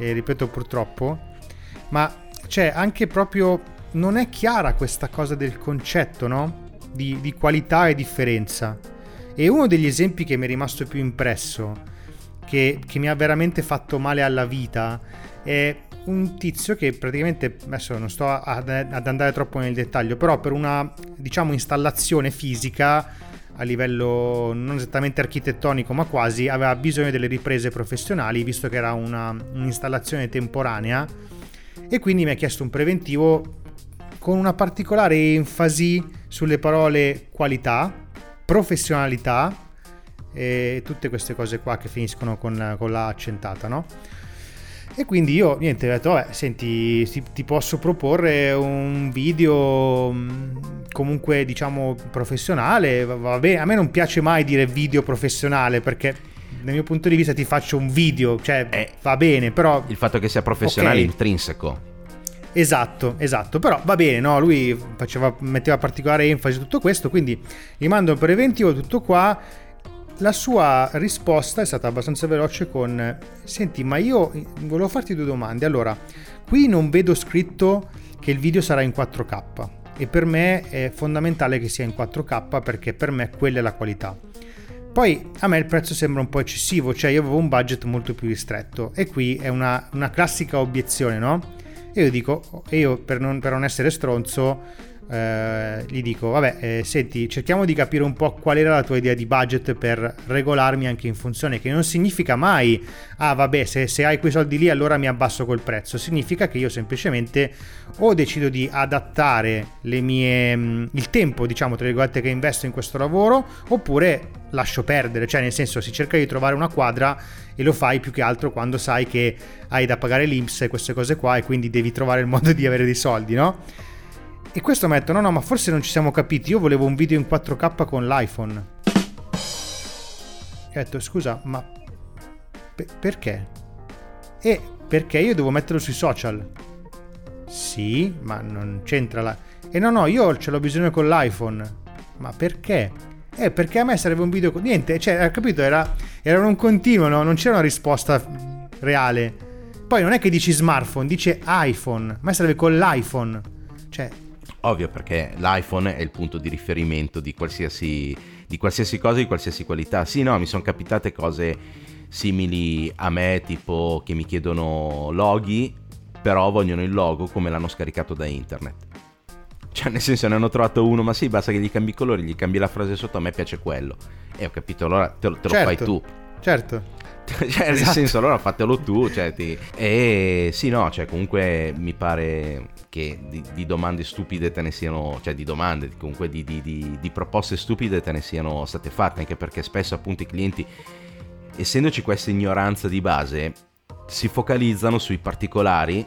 e ripeto purtroppo, ma c'è anche proprio, non è chiara questa cosa del concetto, no? Di, di qualità e differenza. E uno degli esempi che mi è rimasto più impresso, che, che mi ha veramente fatto male alla vita, è un tizio che praticamente, adesso non sto ad, andare troppo nel dettaglio, però per una, diciamo, installazione fisica a livello non esattamente architettonico ma quasi aveva bisogno delle riprese professionali visto che era una, un'installazione temporanea e quindi mi ha chiesto un preventivo con una particolare enfasi sulle parole qualità, professionalità e tutte queste cose qua che finiscono con, con la accentata, no? E quindi io, niente, ho detto, vabbè, senti, ti, posso proporre un video mh, comunque, diciamo, professionale. Va bene, a me non piace mai dire video professionale perché dal mio punto di vista ti faccio un video, cioè Eh. va bene, però... Il fatto che sia professionale Ok. è intrinseco. Esatto, esatto, però va bene, no? Lui faceva, metteva particolare enfasi su tutto questo, quindi gli mando un preventivo, tutto qua. La sua risposta è stata abbastanza veloce con Senti, ma io volevo farti due domande. Allora, qui non vedo scritto che il video sarà in 4K e per me è fondamentale che sia in 4K perché per me quella è la qualità. Poi a me il prezzo sembra un po' eccessivo, cioè io avevo un budget molto più ristretto e qui è una, una classica obiezione, no? E io dico, e io per non, per non essere stronzo, eh, gli dico, vabbè, eh, senti, cerchiamo di capire un po' qual era la tua idea di budget per regolarmi anche in funzione, che non significa mai, ah vabbè, se, se hai quei soldi lì allora mi abbasso col prezzo, significa che io semplicemente o decido di adattare le mie, mh, il tempo, diciamo, tra virgolette, che investo in questo lavoro, oppure lascio perdere, cioè nel senso si cerca di trovare una quadra e lo fai più che altro quando sai che hai da pagare l'Inps e queste cose qua e quindi devi trovare il modo di avere dei soldi, no? E questo mi no no, ma forse non ci siamo capiti, io volevo un video in 4K con l'iPhone. E ho detto, scusa, ma pe- perché? E perché io devo metterlo sui social? Sì, ma non c'entra la... E no, no, io ce l'ho bisogno con l'iPhone. Ma perché? Eh, perché a me sarebbe un video con... Niente, cioè, capito? Era, era un continuo, no? Non c'era una risposta reale. Poi non è che dici smartphone, dice iPhone. A me sarebbe con l'iPhone. Cioè, Ovvio perché l'iPhone è il punto di riferimento di qualsiasi, di qualsiasi cosa, di qualsiasi qualità. Sì, no, mi sono capitate cose simili a me, tipo che mi chiedono loghi, però vogliono il logo come l'hanno scaricato da internet. Cioè, nel senso, ne hanno trovato uno, ma sì, basta che gli cambi i colori, gli cambi la frase sotto, a me piace quello. E ho capito, allora te, lo- te lo Certo. fai tu. certo. cioè, nel Esatto. senso, allora fatelo tu. Cioè, ti- E sì, no, cioè, comunque mi pare che di, di domande stupide te ne siano, cioè di domande, comunque di, di- di- proposte stupide te ne siano state fatte, anche perché spesso appunto i clienti, essendoci questa ignoranza di base, si focalizzano sui particolari,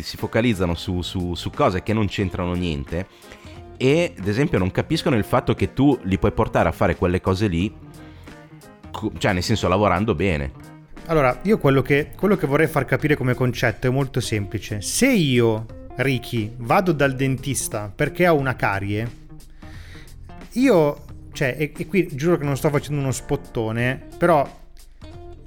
si focalizzano su, su- su cose che non c'entrano niente e ad esempio non capiscono il fatto che tu li puoi portare a fare quelle cose lì, cioè nel senso lavorando bene. Allora, io quello che, quello che vorrei far capire come concetto è molto semplice. Se io Ricky, vado dal dentista perché ho una carie, io, cioè, e, e qui giuro che non sto facendo uno spottone, però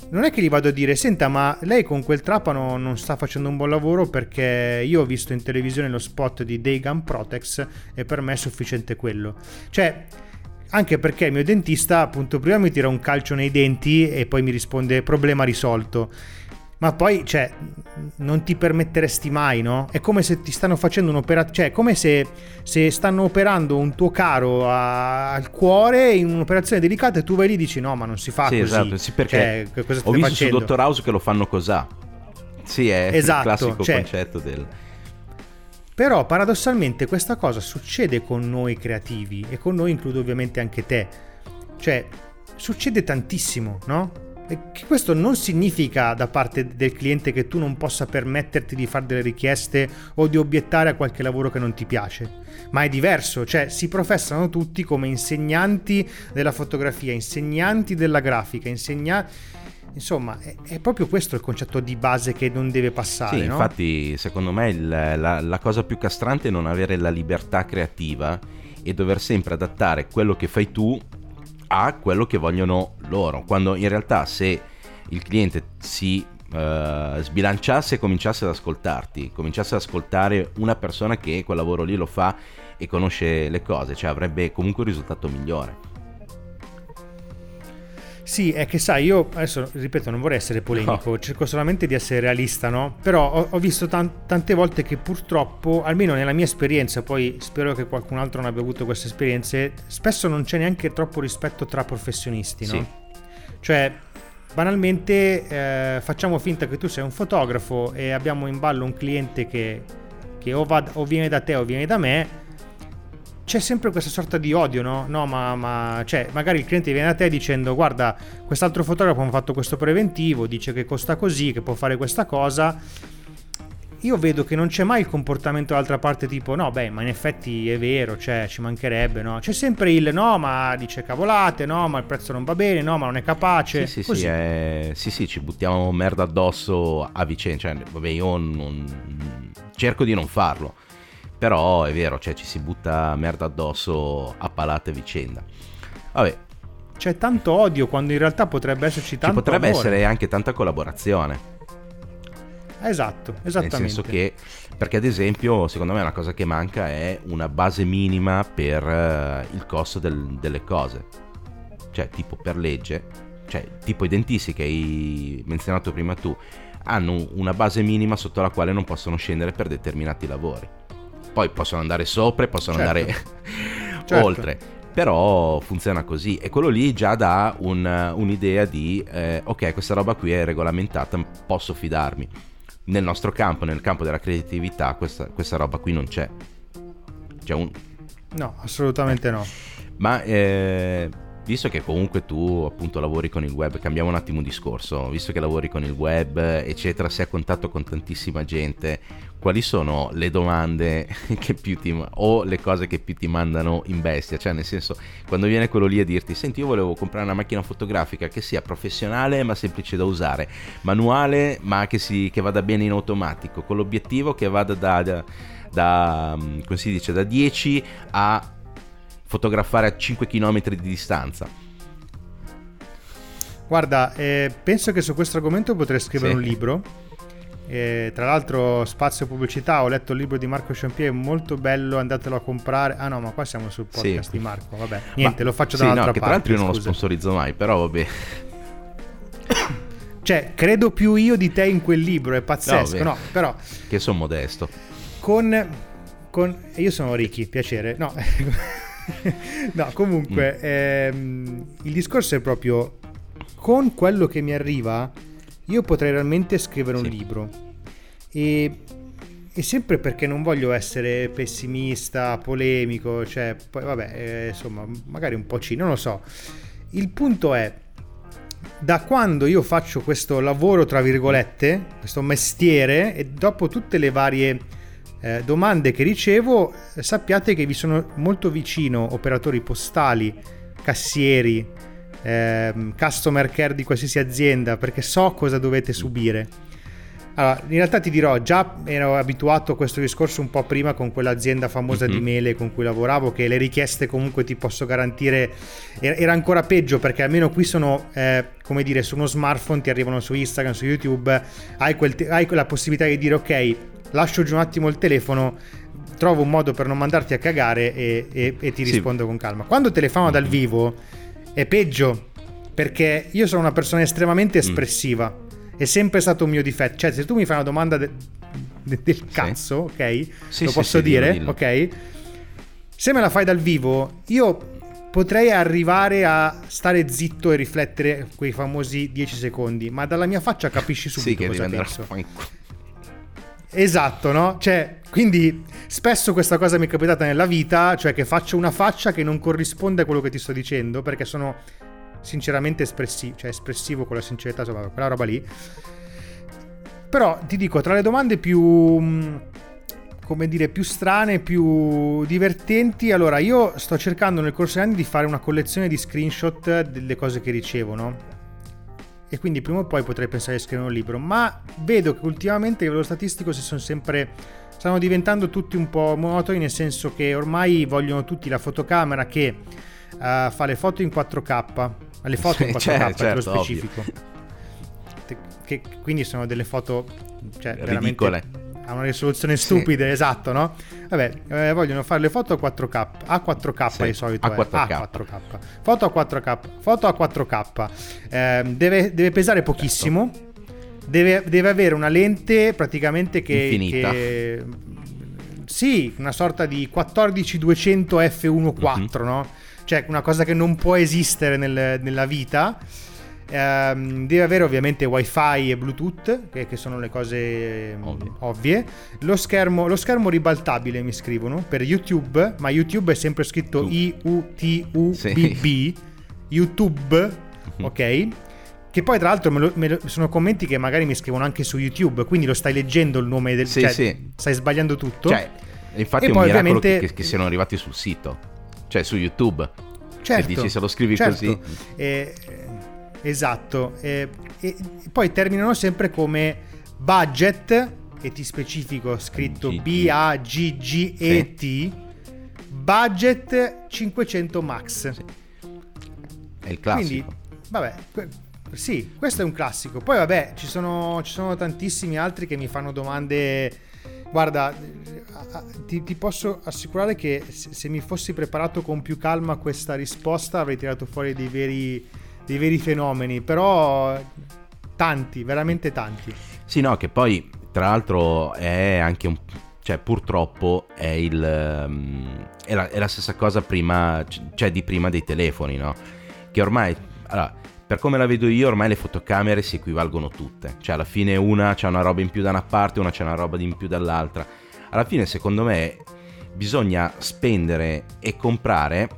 non è che gli vado a dire, senta, ma lei con quel trapano non sta facendo un buon lavoro perché io ho visto in televisione lo spot di Daygun Protex e per me è sufficiente quello. Cioè, anche perché il mio dentista, appunto, prima mi tira un calcio nei denti e poi mi risponde problema risolto ma poi, cioè, non ti permetteresti mai, no? È come se ti stanno facendo un'operazione, cioè, è come se, se, stanno operando un tuo caro a, al cuore in un'operazione delicata e tu vai lì e dici no, ma non si fa sì, così. Esatto, sì, perché cioè, ho visto facendo? su Dottor House che lo fanno così. Sì, è esatto, il classico cioè, concetto del... Però paradossalmente questa cosa succede con noi creativi e con noi includo ovviamente anche te. Cioè, succede tantissimo, no? E questo non significa da parte del cliente che tu non possa permetterti di fare delle richieste o di obiettare a qualche lavoro che non ti piace, ma è diverso, cioè si professano tutti come insegnanti della fotografia, insegnanti della grafica, insegnanti... Insomma, è, è, proprio questo il concetto di base che non deve passare. Sì, no? infatti, secondo me il, la, la cosa più castrante è non avere la libertà creativa e dover sempre adattare quello che fai tu a quello che vogliono loro, quando in realtà se il cliente si uh, sbilanciasse e cominciasse ad ascoltarti, cominciasse ad ascoltare una persona che quel lavoro lì lo fa e conosce le cose, cioè avrebbe comunque un risultato migliore. Sì, è che sai, io adesso ripeto, non vorrei essere polemico, no. cerco solamente di essere realista, no? Però ho, ho visto tan- tante volte che purtroppo, almeno nella mia esperienza, poi spero che qualcun altro non abbia avuto queste esperienze, spesso non c'è neanche troppo rispetto tra professionisti, no? Sì. Cioè, banalmente eh, facciamo finta che tu sei un fotografo e abbiamo in ballo un cliente che, che o, va, o viene da te o viene da me c'è sempre questa sorta di odio, no? No, ma, ma cioè, magari il cliente viene da te dicendo: Guarda, quest'altro fotografo ha fatto questo preventivo, dice che costa così, che può fare questa cosa. Io vedo che non c'è mai il comportamento dall'altra parte tipo no, beh, ma in effetti è vero, cioè ci mancherebbe, no? C'è sempre il no, ma dice cavolate, no, ma il prezzo non va bene, no, ma non è capace. Sì, sì, sì, è... sì, sì, ci buttiamo merda addosso a vicenda. Cioè, vabbè, io non... cerco di non farlo però è vero, cioè ci si butta merda addosso a palate vicenda. Vabbè. C'è tanto odio quando in realtà potrebbe esserci tanto Ci potrebbe amore. essere anche tanta collaborazione. Esatto, esattamente. Nel senso che, perché ad esempio, secondo me una cosa che manca è una base minima per uh, il costo del, delle cose. Cioè, tipo per legge, cioè tipo i dentisti che hai menzionato prima tu, hanno una base minima sotto la quale non possono scendere per determinati lavori poi possono andare sopra possono certo. andare certo. oltre. Però funziona così e quello lì già dà un, un'idea di eh, ok, questa roba qui è regolamentata, posso fidarmi. Nel nostro campo, nel campo della creatività, questa, questa roba qui non c'è. C'è un... No, assolutamente eh. no. Ma eh, visto che comunque tu appunto lavori con il web, cambiamo un attimo discorso, visto che lavori con il web, eccetera, sei a contatto con tantissima gente, quali sono le domande che più ti o le cose che più ti mandano in bestia? Cioè, nel senso, quando viene quello lì a dirti: Senti, io volevo comprare una macchina fotografica che sia professionale ma semplice da usare, manuale ma che, si, che vada bene in automatico, con l'obiettivo che vada da, da, da, mm, come si dice, da 10 a fotografare a 5 km di distanza. Guarda, eh, penso che su questo argomento potrei scrivere sì. un libro. Eh, tra l'altro, spazio pubblicità, ho letto il libro di Marco Champier, molto bello, andatelo a comprare. Ah no, ma qua siamo sul podcast sì. di Marco, vabbè. Niente, ma, lo faccio sì, dall'altra no, parte. Tra l'altro io non lo sponsorizzo mai, però vabbè. cioè, credo più io di te in quel libro, è pazzesco, no, no però... Che sono modesto. Con... con io sono Ricky, piacere. No... no, comunque, mm. ehm, il discorso è proprio con quello che mi arriva, io potrei realmente scrivere un sì. libro. E, e, sempre perché non voglio essere pessimista, polemico, cioè, poi vabbè, eh, insomma, magari un po' cino, non lo so. Il punto è, da quando io faccio questo lavoro, tra virgolette, questo mestiere, e dopo tutte le varie eh, domande che ricevo, sappiate che vi sono molto vicino operatori postali, cassieri, eh, customer care di qualsiasi azienda, perché so cosa dovete subire. Allora, in realtà ti dirò, già ero abituato a questo discorso un po' prima con quell'azienda famosa mm-hmm. di mhm. mele con cui lavoravo, che le richieste comunque ti posso garantire era ancora peggio perché almeno qui sono, eh, come dire, su uno smartphone, ti arrivano su Instagram, su YouTube, hai, quel te- hai la possibilità di dire ok, lascio giù un attimo il telefono, trovo un modo per non mandarti a cagare e, e, e ti rispondo sì. con calma. Quando telefono dal vivo è peggio perché io sono una persona estremamente mm. espressiva. Mm è sempre stato un mio difetto. Cioè, se tu mi fai una domanda de- de- del cazzo, sì. ok? Sì, Lo sì, posso dire, dillo, dillo. ok? Se me la fai dal vivo, io potrei arrivare a stare zitto e riflettere quei famosi 10 secondi, ma dalla mia faccia capisci subito sì, cosa penso. Esatto, no? Cioè, quindi spesso questa cosa mi è capitata nella vita, cioè che faccio una faccia che non corrisponde a quello che ti sto dicendo, perché sono sinceramente espressivo, cioè espressivo con la sincerità, insomma, quella roba lì. Però ti dico, tra le domande più mm, come dire, più strane, più divertenti. Allora, io sto cercando nel corso degli anni di fare una collezione di screenshot delle cose che ricevo, no? E quindi prima o poi potrei pensare di scrivere un libro. Ma vedo che ultimamente a livello statistico si sono sempre. stanno diventando tutti un po' monotoni, nel senso che ormai vogliono tutti la fotocamera che uh, fa le foto in 4K le foto sì, in 4K certo, certo, specifico. Che, quindi sono delle foto cioè, ridicole. A una risoluzione stupida, sì. esatto, no? Vabbè, eh, vogliono fare le foto a 4K, a 4K sì, di solito. A 4K. a 4K. Foto a 4K, foto a 4K. Eh, deve, deve, pesare pochissimo. Certo. Deve, deve, avere una lente praticamente che, Infinita. che sì, una sorta di 14200 f1.4, mm-hmm. no? cioè una cosa che non può esistere nel, nella vita. Um, deve avere ovviamente wifi e bluetooth che, che sono le cose ovvie, ovvie. Lo, schermo, lo, schermo, ribaltabile mi scrivono per youtube ma youtube è sempre scritto I-U-T-U-B-B sì. youtube mhm. ok che poi tra l'altro me lo, me lo, sono commenti che magari mi scrivono anche su youtube quindi lo stai leggendo il nome del sì, cioè, sì. stai sbagliando tutto cioè infatti e è un miracolo ovviamente... che, che siano arrivati sul sito cioè su YouTube. Certo, che dici se lo scrivi certo. così. Eh, esatto. Eh, e poi terminano sempre come budget, e ti specifico scritto B-A-G-G-E-T, sì. budget 500 max. Sì. È il classico. Quindi, vabbè, sì, questo è un classico. Poi vabbè, ci sono, ci sono tantissimi altri che mi fanno domande Guarda, ti, ti, posso assicurare che se mi fossi preparato con più calma a questa risposta avrei tirato fuori dei veri, dei veri fenomeni, però tanti, veramente tanti. Sì, no, che poi tra l'altro è anche un... cioè purtroppo è il... Um, è, la, è la stessa cosa prima, cioè di prima dei telefoni, no? Che ormai... Allora, per come la vedo io, ormai le fotocamere si equivalgono tutte. Cioè, alla fine una c'ha una roba in più da una parte, una c'ha una roba in più dall'altra. Alla fine, secondo me, bisogna spendere e comprare.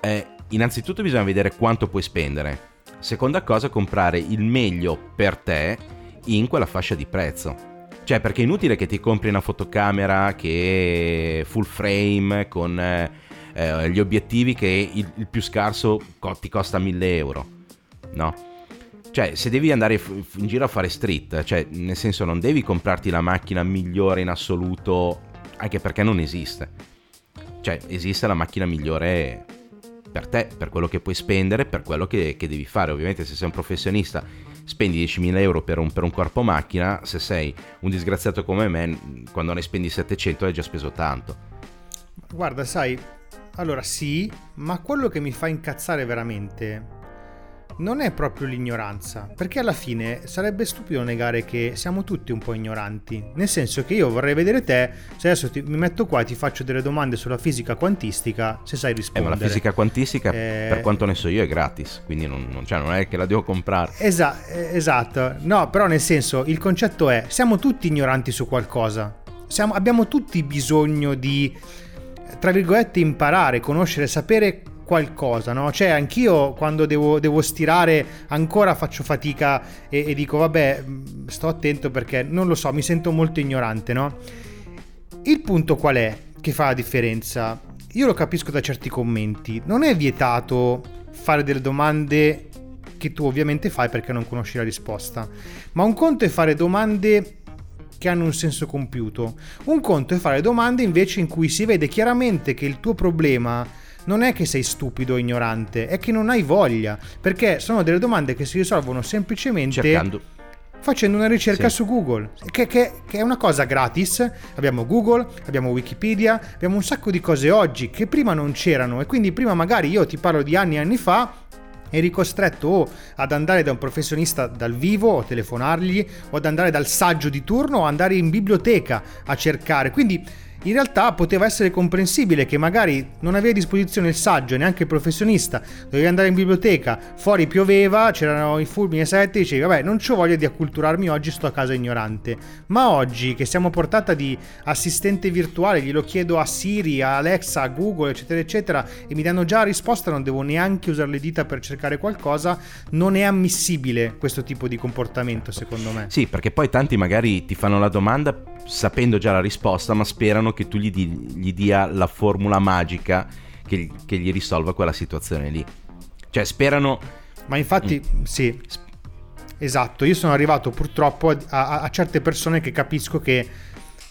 Eh, innanzitutto bisogna vedere quanto puoi spendere. Seconda cosa, comprare il meglio per te in quella fascia di prezzo. Cioè, perché è inutile che ti compri una fotocamera che è full frame con eh, eh gli obiettivi che il, il più scarso ti costa 1000 euro no? Cioè, se devi andare in giro a fare street, cioè, nel senso non devi comprarti la macchina migliore in assoluto, anche perché non esiste. Cioè, esiste la macchina migliore per te, per quello che puoi spendere, per quello che, che devi fare. Ovviamente se sei un professionista spendi 10.000 euro per un, per un, corpo macchina, se sei un disgraziato come me, quando ne spendi 700 hai già speso tanto. Guarda, sai, allora sì, ma quello che mi fa incazzare veramente non è proprio l'ignoranza, perché alla fine sarebbe stupido negare che siamo tutti un po' ignoranti, nel senso che io vorrei vedere te, se adesso ti, mi metto qua e ti faccio delle domande sulla fisica quantistica, se sai rispondere. Eh, ma la fisica quantistica, eh... per quanto ne so io, è gratis, quindi non, non, cioè non è che la devo comprare. Esa- esatto, no, però nel senso, il concetto è, siamo tutti ignoranti su qualcosa, siamo, abbiamo tutti bisogno di, tra virgolette, imparare, conoscere, sapere qualcosa, no? Cioè, anch'io quando devo, devo stirare ancora faccio fatica e, e, dico, vabbè, mm, sto attento perché non lo so, mi sento molto ignorante, no? Il punto qual è che fa la differenza? Io lo capisco da certi commenti, non è vietato fare delle domande che tu ovviamente fai perché non conosci la risposta. Ma un conto è fare domande che hanno un senso compiuto. Un conto è fare domande invece in cui si vede chiaramente che il tuo problema non è che sei stupido o ignorante, è che non hai voglia, perché sono delle domande che si risolvono semplicemente cercando facendo una ricerca sì. su Google, che, che, che, è una cosa gratis. Abbiamo Google, abbiamo Wikipedia, abbiamo un sacco di cose oggi che prima non c'erano e quindi prima magari io ti parlo di anni e anni fa eri costretto o ad andare da un professionista dal vivo o telefonargli o ad andare dal saggio di turno o andare in biblioteca a cercare. Quindi in realtà poteva essere comprensibile che magari non avevi a disposizione il saggio neanche il professionista, dovevi andare in biblioteca, fuori pioveva, c'erano i fulmini e sette, dicevi vabbè non ho voglia di acculturarmi oggi, sto a casa ignorante. Ma oggi che siamo portata di assistente virtuale, glielo chiedo a Siri, a Alexa, a Google, eccetera, eccetera, e mi danno già la risposta, non devo neanche usare le dita per cercare qualcosa, non è ammissibile questo tipo di comportamento secondo me. Sì, perché poi tanti magari ti fanno la domanda sapendo già la risposta, ma sperano che tu gli, di, gli dia la formula magica che, che, gli risolva quella situazione lì. Cioè, sperano... Ma infatti, mm. sì, esatto. Io sono arrivato purtroppo a, a, a certe persone che capisco che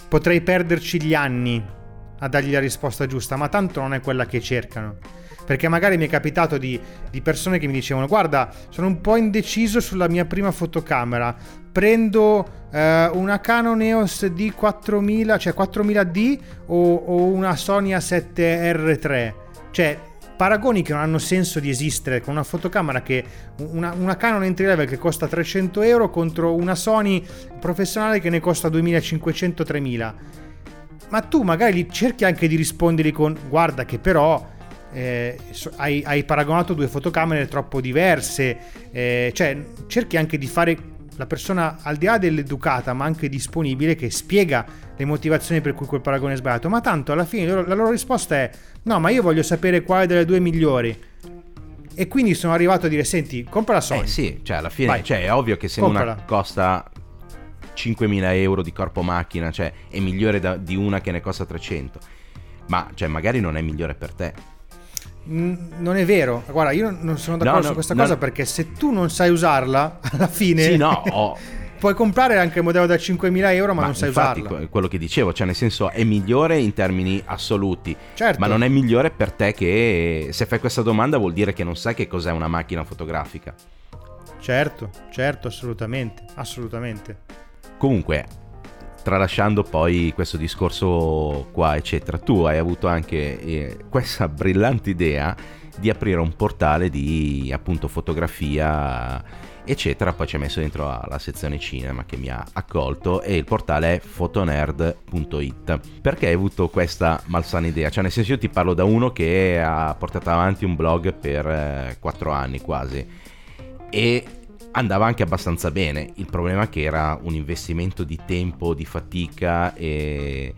potrei perderci gli anni a dargli la risposta giusta, ma tanto non è quella che cercano. Perché magari mi è capitato di, di, persone che mi dicevano: Guarda, sono un po' indeciso sulla mia prima fotocamera. Prendo eh, una Canon EOS D4000, cioè 4000D, o, o una Sony A7R3. Cioè, paragoni che non hanno senso di esistere con una fotocamera che una, una Canon entry level che costa 300 euro contro una Sony professionale che ne costa 2500-3000 ma tu magari cerchi anche di rispondergli con guarda che però eh, hai, hai, paragonato due fotocamere troppo diverse, eh, cioè cerchi anche di fare la persona al di là dell'educata ma anche disponibile che spiega le motivazioni per cui quel paragone è sbagliato, ma tanto alla fine la loro risposta è no ma io voglio sapere quale delle due migliori. E quindi sono arrivato a dire: Senti, compra la Sony. Eh sì, cioè alla fine cioè, è ovvio che se Comprala. una costa 5.000 euro di corpo macchina, cioè è migliore da, di una che ne costa 300. Ma cioè, magari non è migliore per te. Non è vero, guarda, io non sono d'accordo no, no, su questa no, cosa perché se tu non sai usarla, alla fine. Sì, no, oh. puoi comprare anche il modello da 5.000 euro, ma, ma non sai infatti, usarla. quello che dicevo, cioè nel senso è migliore in termini assoluti, certo. ma non è migliore per te che se fai questa domanda vuol dire che non sai che cos'è una macchina fotografica. Certo, certo, assolutamente, assolutamente. Comunque, tralasciando poi questo discorso qua, eccetera, tu hai avuto anche eh, questa brillante idea di aprire un portale di appunto fotografia eccetera. Poi ci hai messo dentro la sezione cinema che mi ha accolto e il portale è fotonerd.it perché hai avuto questa malsana idea? Cioè nel senso io ti parlo da uno che ha portato avanti un blog per eh, 4 anni quasi e andava anche abbastanza bene. Il problema è che era un investimento di tempo, di fatica e,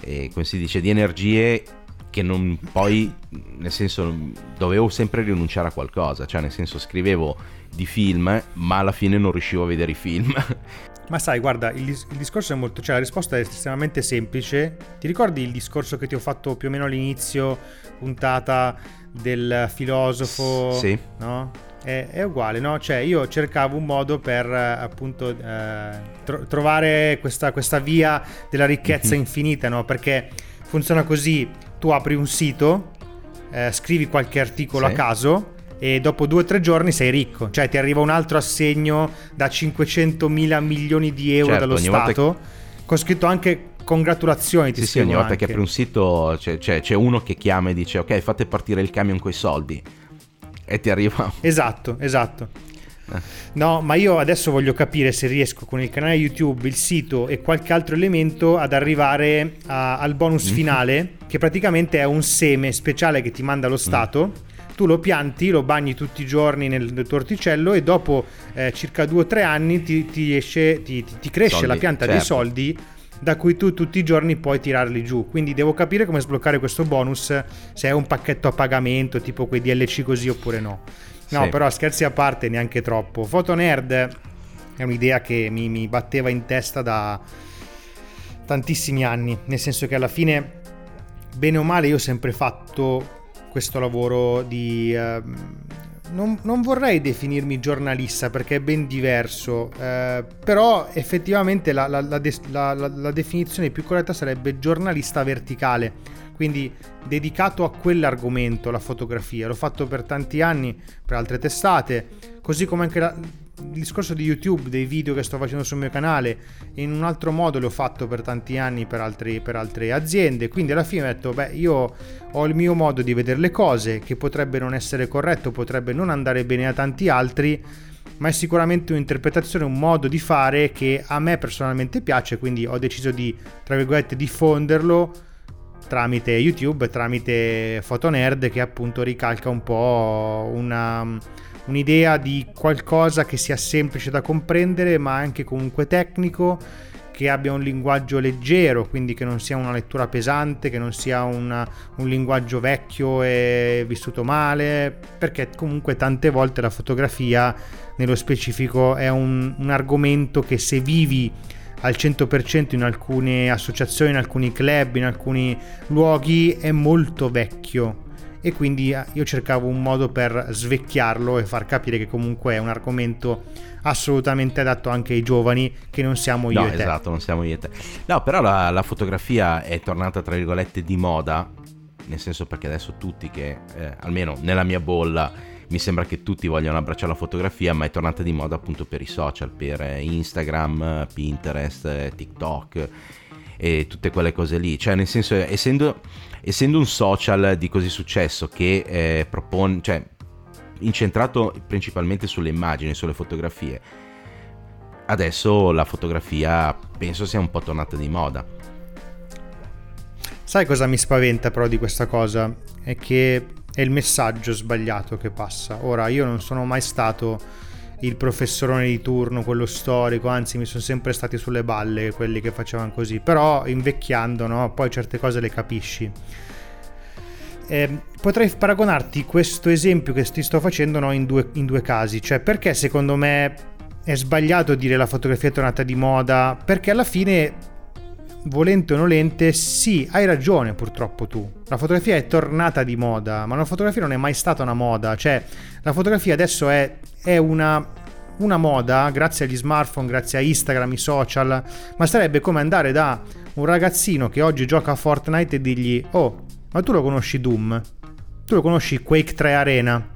e come si dice, di energie che non poi, nel senso, dovevo sempre rinunciare a qualcosa, cioè nel senso scrivevo di film, ma alla fine non riuscivo a vedere i film. Ma sai, guarda, il, il, discorso è molto, cioè la risposta è estremamente semplice. Ti ricordi il discorso che ti ho fatto più o meno all'inizio, puntata del filosofo? Sì. No? È, è uguale, no? Cioè io cercavo un modo per eh, appunto eh, tro- trovare questa, questa, via della ricchezza mm-hmm. infinita, no? Perché funziona così, tu apri un sito, eh, scrivi qualche articolo sì. a caso e dopo due o tre giorni sei ricco, cioè ti arriva un altro assegno da 500 mila milioni di euro certo, dallo Stato, che... con scritto anche congratulazioni. Ti sì, sì, ogni volta anche. che apri un sito c'è, c'è, c'è, uno che chiama e dice ok fate partire il camion con i soldi e ti arriva. Esatto, esatto. Eh. No, ma io adesso voglio capire se riesco con il canale YouTube, il sito e qualche altro elemento ad arrivare a, al bonus mm. finale, che praticamente è un seme speciale che ti manda lo mm. Stato. Mm. Tu lo pianti, lo bagni tutti i giorni nel, nel tuo orticello e dopo eh, circa due o tre anni ti, ti, esce, ti, ti cresce soldi, la pianta certo. dei soldi da cui tu tutti i giorni puoi tirarli giù. Quindi devo capire come sbloccare questo bonus, se è un pacchetto a pagamento, tipo quei DLC così oppure no. No, sì. però scherzi a parte, neanche troppo. Fotonerd è un'idea che mi, mi batteva in testa da tantissimi anni, nel senso che alla fine, bene o male, io ho sempre fatto questo lavoro di... Uh, non, non, vorrei definirmi giornalista perché è ben diverso, eh, però effettivamente la, la, la, la, definizione più corretta sarebbe giornalista verticale, quindi dedicato a quell'argomento, la fotografia. L'ho fatto per tanti anni per altre testate, così come anche il discorso di YouTube, dei video che sto facendo sul mio canale, in un altro modo l'ho fatto per tanti anni per, altri, per altre aziende, quindi alla fine ho detto, beh, io ho il mio modo di vedere le cose, che potrebbe non essere corretto, potrebbe non andare bene a tanti altri, ma è sicuramente un'interpretazione, un modo di fare che a me personalmente piace, quindi ho deciso di, tra virgolette, diffonderlo tramite YouTube, tramite Fotonerd che appunto ricalca un po' una un'idea di qualcosa che sia semplice da comprendere ma anche comunque tecnico che abbia un linguaggio leggero, quindi che non sia una lettura pesante, che non sia una, un linguaggio vecchio e vissuto male, perché comunque tante volte la fotografia nello specifico è un, un argomento che se vivi al 100% in alcune associazioni, in alcuni club, in alcuni luoghi è molto vecchio e quindi eh, io cercavo un modo per svecchiarlo e far capire che comunque è un argomento assolutamente adatto anche ai giovani che non siamo io no, e te. Esatto, non siamo io e te. No, però la, la fotografia è tornata tra virgolette di moda, nel senso perché adesso tutti che, eh, almeno nella mia bolla, mi sembra che tutti vogliano abbracciare la fotografia, ma è tornata di moda appunto per i social, per Instagram, Pinterest, TikTok e tutte quelle cose lì. Cioè, nel senso, essendo, essendo un social di così successo che eh, propone, cioè, incentrato principalmente sulle immagini, sulle fotografie, adesso la fotografia penso sia un po' tornata di moda. Sai cosa mi spaventa però di questa cosa? È che è il messaggio sbagliato che passa. Ora, io non sono mai stato il professorone di turno, quello storico, anzi mi sono sempre stati sulle balle quelli che facevano così, però invecchiando no? poi certe cose le capisci. Eh, potrei paragonarti questo esempio che ti sto facendo no, in, due, in due casi, cioè perché secondo me è sbagliato dire la fotografia è tornata di moda, perché alla fine volente o nolente, sì, hai ragione purtroppo tu. La fotografia è tornata di moda, ma la fotografia non è mai stata una moda. Cioè, la fotografia adesso è, è una, una moda grazie agli smartphone, grazie a Instagram, i social, ma sarebbe come andare da un ragazzino che oggi gioca a Fortnite e dirgli, oh, ma tu lo conosci Doom? Tu lo conosci Quake 3 Arena?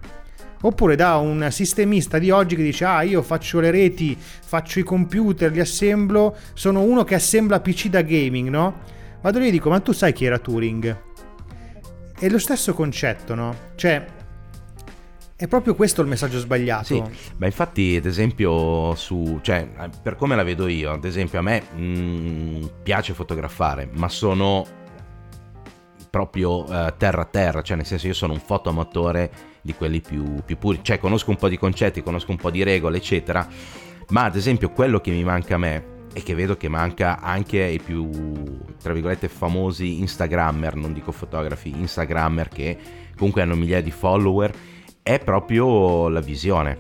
Oppure da un sistemista di oggi che dice ah io faccio le reti, faccio i computer, li assemblo, sono uno che assembla PC da gaming, no? Vado lì e dico ma tu sai chi era Turing? È lo stesso concetto, no? Cioè è proprio questo il messaggio sbagliato. Sì, ma infatti ad esempio su, cioè per come la vedo io, ad esempio a me mh, mm, piace fotografare, ma sono proprio uh, terra a terra, cioè nel senso io sono un fotoamatore di quelli più, più puri, cioè conosco un po' di concetti, conosco un po' di regole, eccetera, ma ad esempio quello che mi manca a me e che vedo che manca anche ai più, tra virgolette, famosi Instagrammer, non dico fotografi, Instagrammer che comunque hanno migliaia di follower, è proprio la visione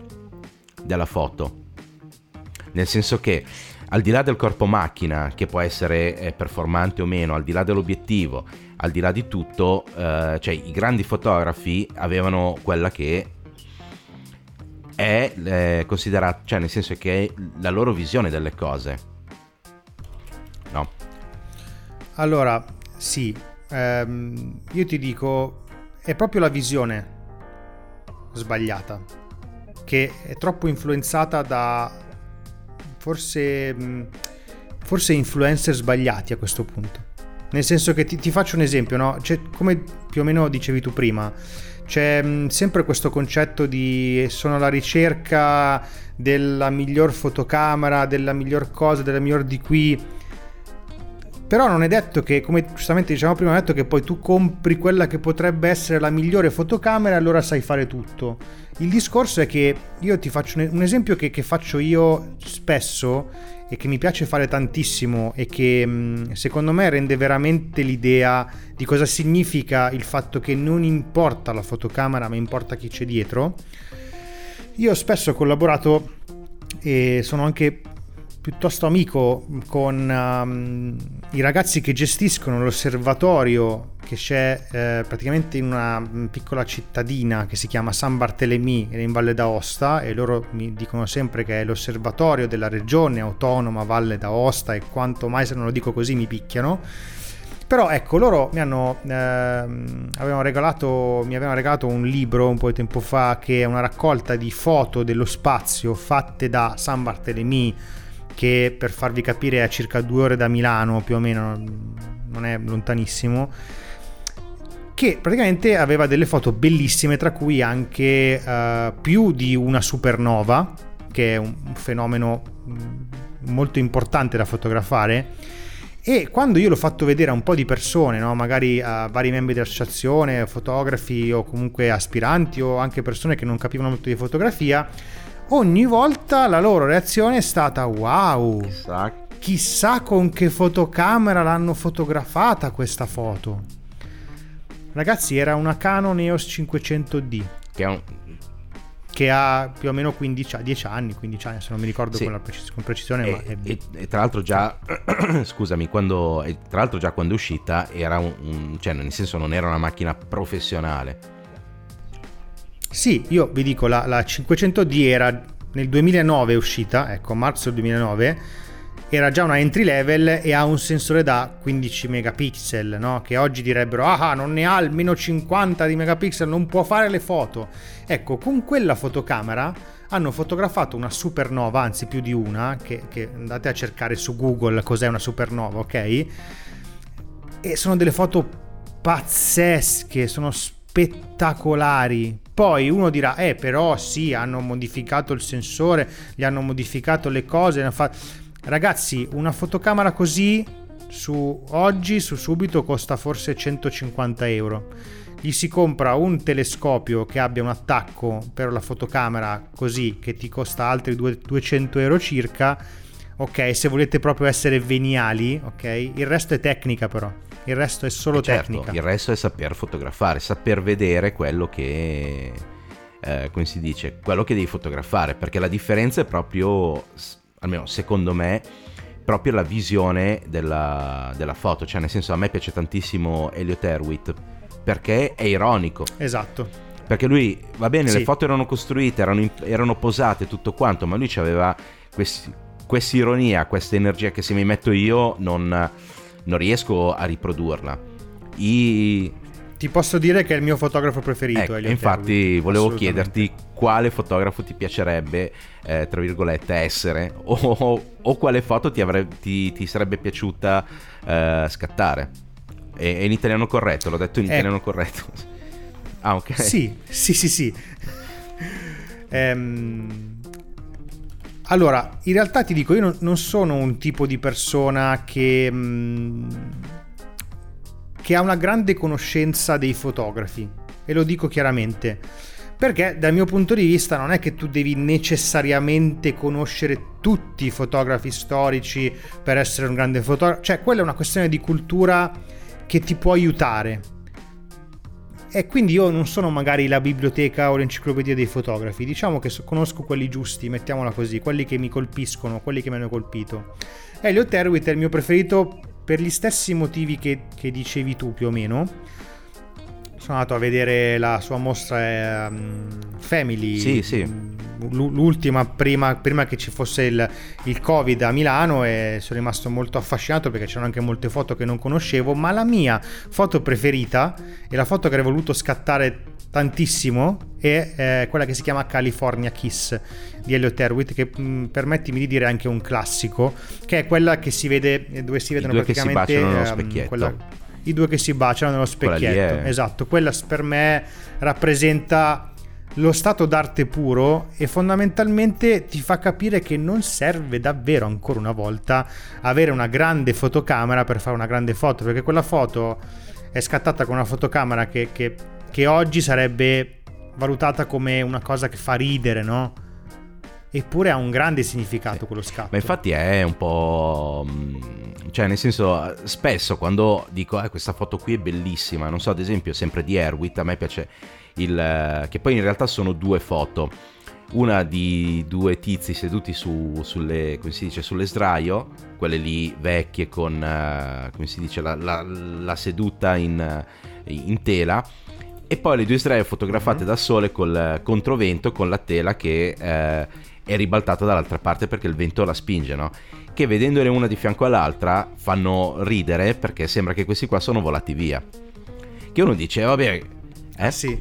della foto. Nel senso che al di là del corpo macchina, che può essere eh, performante o meno, al di là dell'obiettivo, al di là di tutto, eh, cioè i grandi fotografi avevano quella che è eh, considerata, cioè nel senso che è la loro visione delle cose. No. Allora, sì, ehm, io ti dico, è proprio la visione sbagliata, che è troppo influenzata da forse, forse influencer sbagliati a questo punto. Nel senso che ti, ti faccio un esempio, no? Cioè, come più o meno dicevi tu prima, c'è mh, sempre questo concetto di sono alla ricerca della miglior fotocamera, della miglior cosa, della miglior di qui. Però non è detto che, come giustamente dicevamo prima, non è detto che poi tu compri quella che potrebbe essere la migliore fotocamera e allora sai fare tutto. Il discorso è che io ti faccio un esempio che, che faccio io spesso e che mi piace fare tantissimo e che mm, secondo me rende veramente l'idea di cosa significa il fatto che non importa la fotocamera ma importa chi c'è dietro. Io spesso ho collaborato e sono anche piuttosto amico con um, i ragazzi che gestiscono l'osservatorio che c'è eh, praticamente in una mm, piccola cittadina che si chiama San Bartolomé in Valle d'Aosta e loro mi dicono sempre che è l'osservatorio della regione autonoma Valle d'Aosta e quanto mai se non lo dico così mi picchiano. Però ecco, loro mi hanno eh, avevano regalato, mi avevano regalato un libro un po' di tempo fa che è una raccolta di foto dello spazio fatte da San Bartolomé che per farvi capire è a circa due ore da Milano più o meno, non è lontanissimo, che praticamente aveva delle foto bellissime, tra cui anche uh, più di una supernova, che è un fenomeno mm, molto importante da fotografare. E quando io l'ho fatto vedere a un po' di persone, no? magari a vari membri dell'associazione, fotografi o comunque aspiranti o anche persone che non capivano molto di fotografia, ogni volta la loro reazione è stata wow. Chissà. Chissà con che fotocamera l'hanno fotografata questa foto. Ragazzi, era una Canon EOS 500D. Che, un... che ha più o meno 15, 10 anni, 15 anni, se non mi ricordo sì. con, precis- con, precisione. E, ma è... e, e, tra l'altro già, scusami, quando, tra l'altro già quando è uscita era un, un, cioè nel senso non era una macchina professionale sì, io vi dico, la, la 500D era nel 2009 uscita, ecco, marzo 2009, era già una entry level e ha un sensore da 15 megapixel, no? Che oggi direbbero, ah, non ne ha almeno 50 di megapixel, non può fare le foto. Ecco, con quella fotocamera hanno fotografato una supernova, anzi più di una, che, che andate a cercare su Google cos'è una supernova, ok? E sono delle foto pazzesche, sono spettacolari. Poi uno dirà, eh però sì, hanno modificato il sensore, gli hanno modificato le cose. Ragazzi, una fotocamera così su oggi, su subito, costa forse 150 euro. Gli si compra un telescopio che abbia un attacco per la fotocamera così, che ti costa altri 200 euro circa. Ok, se volete proprio essere veniali, ok? Il resto è tecnica però il resto è solo certo, tecnica. Il resto è saper fotografare, saper vedere quello che, eh, come si dice, quello che devi fotografare, perché la differenza è proprio, almeno secondo me, proprio la visione della, della foto, cioè nel senso a me piace tantissimo Elliot Erwitt perché è ironico. Esatto. Perché lui, va bene, sì. le foto erano costruite, erano, erano posate, tutto quanto, ma lui aveva questa ironia, questa energia che se mi metto io non non riesco a riprodurla. I... Ti posso dire che è il mio fotografo preferito. Eh, infatti volevo chiederti quale fotografo ti piacerebbe, eh, tra virgolette, essere o, o quale foto ti, avrebbe, ti, ti sarebbe piaciuta eh, scattare. È, è, in italiano corretto, l'ho detto in eh. italiano corretto. Ah, ok. Sì, sì, sì, sì. ehm... Allora, in realtà ti dico, io non, non sono un tipo di persona che, mh, mm, che ha una grande conoscenza dei fotografi, e lo dico chiaramente. Perché dal mio punto di vista non è che tu devi necessariamente conoscere tutti i fotografi storici per essere un grande fotografo, cioè quella è una questione di cultura che ti può aiutare e quindi io non sono magari la biblioteca o l'enciclopedia dei fotografi, diciamo che conosco quelli giusti, mettiamola così, quelli che mi colpiscono, quelli che mi hanno colpito. Elliot Erwitt è il mio preferito per gli stessi motivi che, che dicevi tu più o meno sono andato a vedere la sua mostra um, Family. Sì, sì. L'ultima prima, prima che ci fosse il, il, Covid a Milano e sono rimasto molto affascinato perché c'erano anche molte foto che non conoscevo, ma la mia foto preferita e la foto che avrei voluto scattare tantissimo è eh, quella che si chiama California Kiss di Elliot Erwitt che mh, mm, permettimi di dire anche un classico che è quella che si vede dove si vedono praticamente che si baciano nello um, quella, i due che si baciano nello specchietto. È... Esatto, quella per me rappresenta lo stato d'arte puro e fondamentalmente ti fa capire che non serve davvero ancora una volta avere una grande fotocamera per fare una grande foto, perché quella foto è scattata con una fotocamera che, che, che oggi sarebbe valutata come una cosa che fa ridere, no? Eppure ha un grande significato quello scatto. Ma infatti è un po'... Cioè nel senso, spesso quando dico eh, questa foto qui è bellissima, non so, ad esempio sempre di Erwit, a me piace il... che poi in realtà sono due foto. una di due tizi seduti su, sulle, come si dice, sulle sdraio, quelle lì vecchie con, uh, come si dice, la, la, la seduta in, in, tela, e poi le due sdraio fotografate mm-hmm. da sole col controvento con la tela che uh, è ribaltata dall'altra parte perché il vento la spinge, no? Che vedendole una di fianco all'altra fanno ridere perché sembra che questi qua sono volati via. Che uno dice, vabbè, eh sì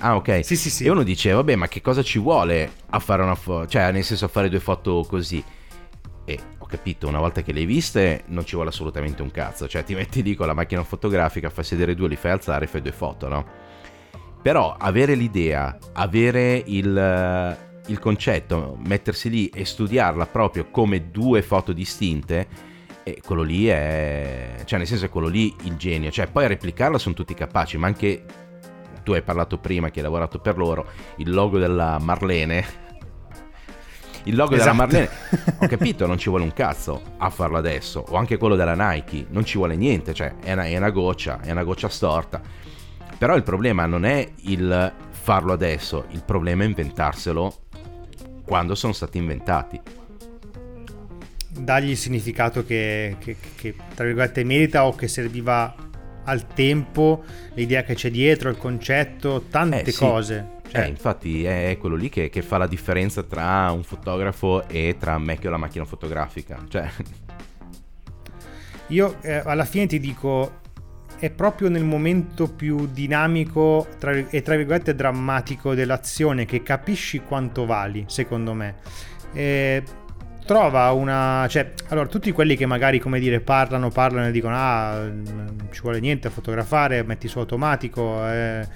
Ah, ok. Sì, sì, sì. E uno dice, vabbè, ma che cosa ci vuole a fare una foto? Cioè, nel senso, a fare due foto così. E ho capito, una volta che le hai viste, non ci vuole assolutamente un cazzo. Cioè, ti metti lì con la macchina fotografica, fai sedere due, li fai alzare, fai due foto, no? Però avere l'idea, avere il, il concetto, mettersi lì e studiarla proprio come due foto distinte, e quello lì è cioè nel senso è quello lì il genio cioè poi a replicarla sono tutti capaci ma anche tu hai parlato prima che hai lavorato per loro, il logo della Marlene. Il logo esatto. della Marlene, ho capito, non ci vuole un cazzo a farlo adesso, o anche quello della Nike, non ci vuole niente, cioè è una, è una goccia, è una goccia storta. Però il problema non è il farlo adesso, il problema è inventarselo quando sono stati inventati dagli il significato che, che, che, tra virgolette merita o che serviva al tempo, l'idea che c'è dietro, il concetto, tante eh, cose. Cioè... Eh, infatti è quello lì che, che, fa la differenza tra un fotografo e tra me che ho la macchina fotografica. Cioè... Io eh, alla fine ti dico, è proprio nel momento più dinamico tra, e tra virgolette drammatico dell'azione che capisci quanto vali, secondo me. Eh, trova una... cioè, allora, tutti quelli che magari, come dire, parlano, parlano e dicono, ah, non ci vuole niente a fotografare, metti su automatico, eh,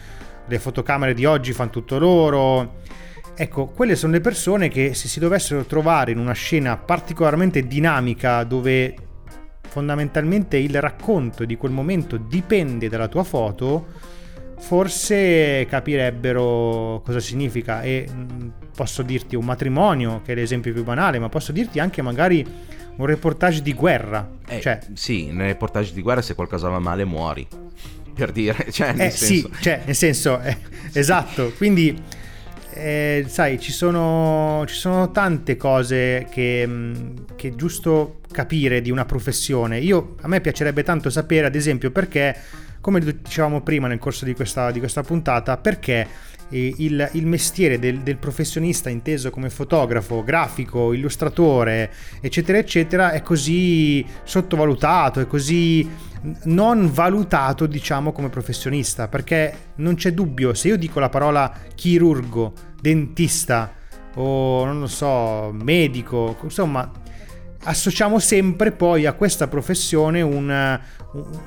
le fotocamere di oggi fanno tutto loro. Ecco, quelle sono le persone che se si dovessero trovare in una scena particolarmente dinamica dove fondamentalmente il racconto di quel momento dipende dalla tua foto, forse capirebbero cosa significa. E mm, posso dirti un matrimonio che è l'esempio più banale ma posso dirti anche magari un reportage di guerra. Eh, cioè, sì nel reportage di guerra se qualcosa va male muori per dire cioè nel eh, senso... sì cioè nel senso eh, esatto. Quindi eh, sai ci sono, ci sono tante cose che, mm, che è giusto capire di una professione. Io a me piacerebbe tanto sapere ad esempio perché come dicevamo prima nel corso di questa, di questa puntata, perché eh, il, il, mestiere del, del, professionista inteso come fotografo, grafico, illustratore, eccetera, eccetera, è così sottovalutato, è così non valutato, diciamo, come professionista, perché non c'è dubbio, se io dico la parola chirurgo, dentista o non lo so, medico, insomma, associamo sempre poi a questa professione un,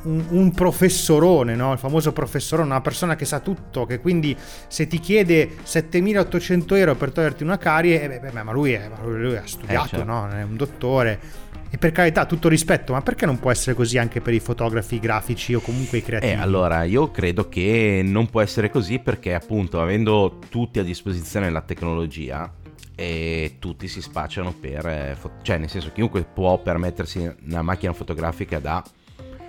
un, un professorone, no? il famoso professorone, una persona che sa tutto, che quindi se ti chiede 7800 euro per toglierti una carie, eh beh, ma, lui è, lui ha studiato, eh, certo. no? è un dottore. E per carità, tutto rispetto, ma perché non può essere così anche per i fotografi grafici o comunque i creativi? Eh, allora, io credo che non può essere così perché appunto avendo tutti a disposizione la tecnologia, e tutti si spacciano per... Eh, cioè nel senso chiunque può permettersi una macchina fotografica da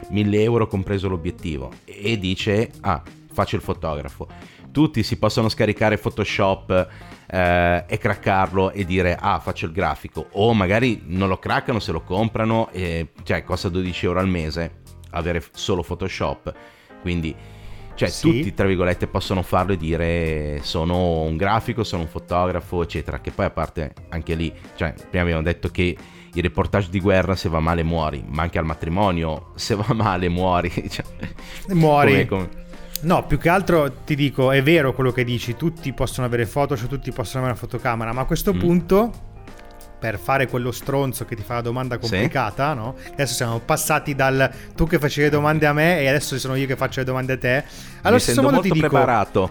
1000 euro compreso l'obiettivo e dice ah faccio il fotografo tutti si possono scaricare Photoshop eh, e craccarlo e dire ah faccio il grafico o magari non lo craccano se lo comprano e cioè costa 12 euro al mese avere solo Photoshop quindi cioè sì. tutti tra virgolette possono farlo e dire sono un grafico sono un fotografo eccetera che poi a parte anche lì cioè prima abbiamo detto che i reportage di guerra se va male muori, ma anche al matrimonio se va male muori. Cioè, muori. Come, come... No, più che altro ti dico, è vero quello che dici, tutti possono avere Photoshop, tutti possono avere una fotocamera, ma a questo mm. punto per fare quello stronzo che ti fa la domanda complicata, sì. no? Adesso siamo passati dal tu che facevi le domande a me e adesso sono io che faccio le domande a te. Allora, Mi sento molto ti dico, preparato.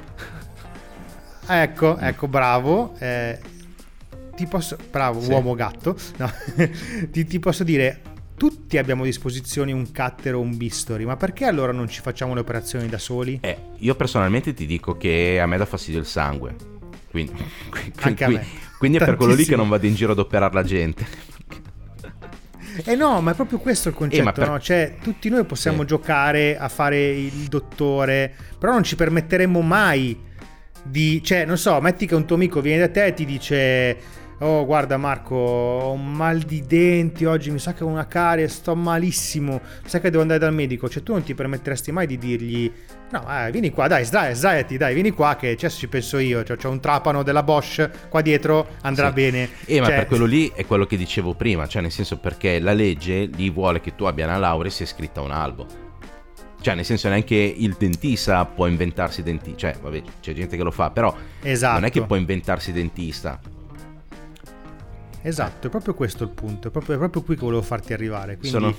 Ecco, ecco, bravo. Eh, ti posso... Bravo, sì. uomo gatto. No. ti, ti posso dire, tutti abbiamo a disposizione un cutter o un bisturi, ma perché allora non ci facciamo le operazioni da soli? Eh, io personalmente ti dico che a me dà fastidio il sangue. Quindi, Anche qui, a me. Quindi è per quello lì che non vado in giro ad operare la gente. Eh no, ma è proprio questo il concetto, eh, per... no? Cioè, tutti noi possiamo sì. giocare a fare il dottore, però non ci permetteremmo mai di, cioè, non so, metti che un tuo amico viene da te e ti dice oh guarda Marco ho un mal di denti oggi mi sa che ho una carie sto malissimo mi sa che devo andare dal medico cioè tu non ti permetteresti mai di dirgli no eh, vieni qua dai sdraiati dai vieni qua che cioè, ci penso io cioè, c'ho un trapano della Bosch qua dietro andrà Sì. bene Eh, ma Cioè, per quello lì è quello che dicevo prima, cioè nel senso perché la legge lì vuole che tu abbia una laurea e sia iscritta a un albo. Cioè nel senso neanche il dentista può inventarsi dentista, cioè vabbè c'è gente che lo fa, però esatto non è che può inventarsi dentista. Esatto è proprio questo il punto è proprio, è proprio qui che volevo farti arrivare quindi Sono-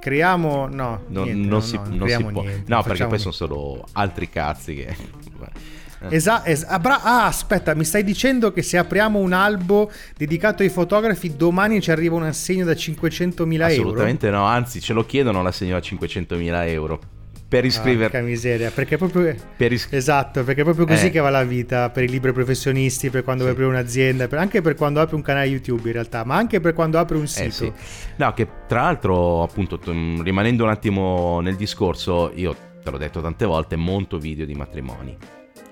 creiamo no Non, niente, non no, si, no, non si può. niente, no, perché poi sono solo altri cazzi che... Esa- es- ah, bra- ah, aspetta, mi stai dicendo che se apriamo un albo dedicato ai fotografi, domani ci arriva un assegno da 500.000 euro? Assolutamente no, anzi ce lo chiedono l'assegno a 500.000 euro per iscriverti. Porca miseria, perché è proprio... per is- Esatto, perché è proprio così Eh. che va la vita per i libri professionisti, per quando Sì. aprire un'azienda, per- anche per quando apri un canale YouTube in realtà, ma anche per quando apri un Eh, sito. sì. No, che tra l'altro, appunto, t- rimanendo un attimo nel discorso, io te l'ho detto tante volte, monto video di matrimoni,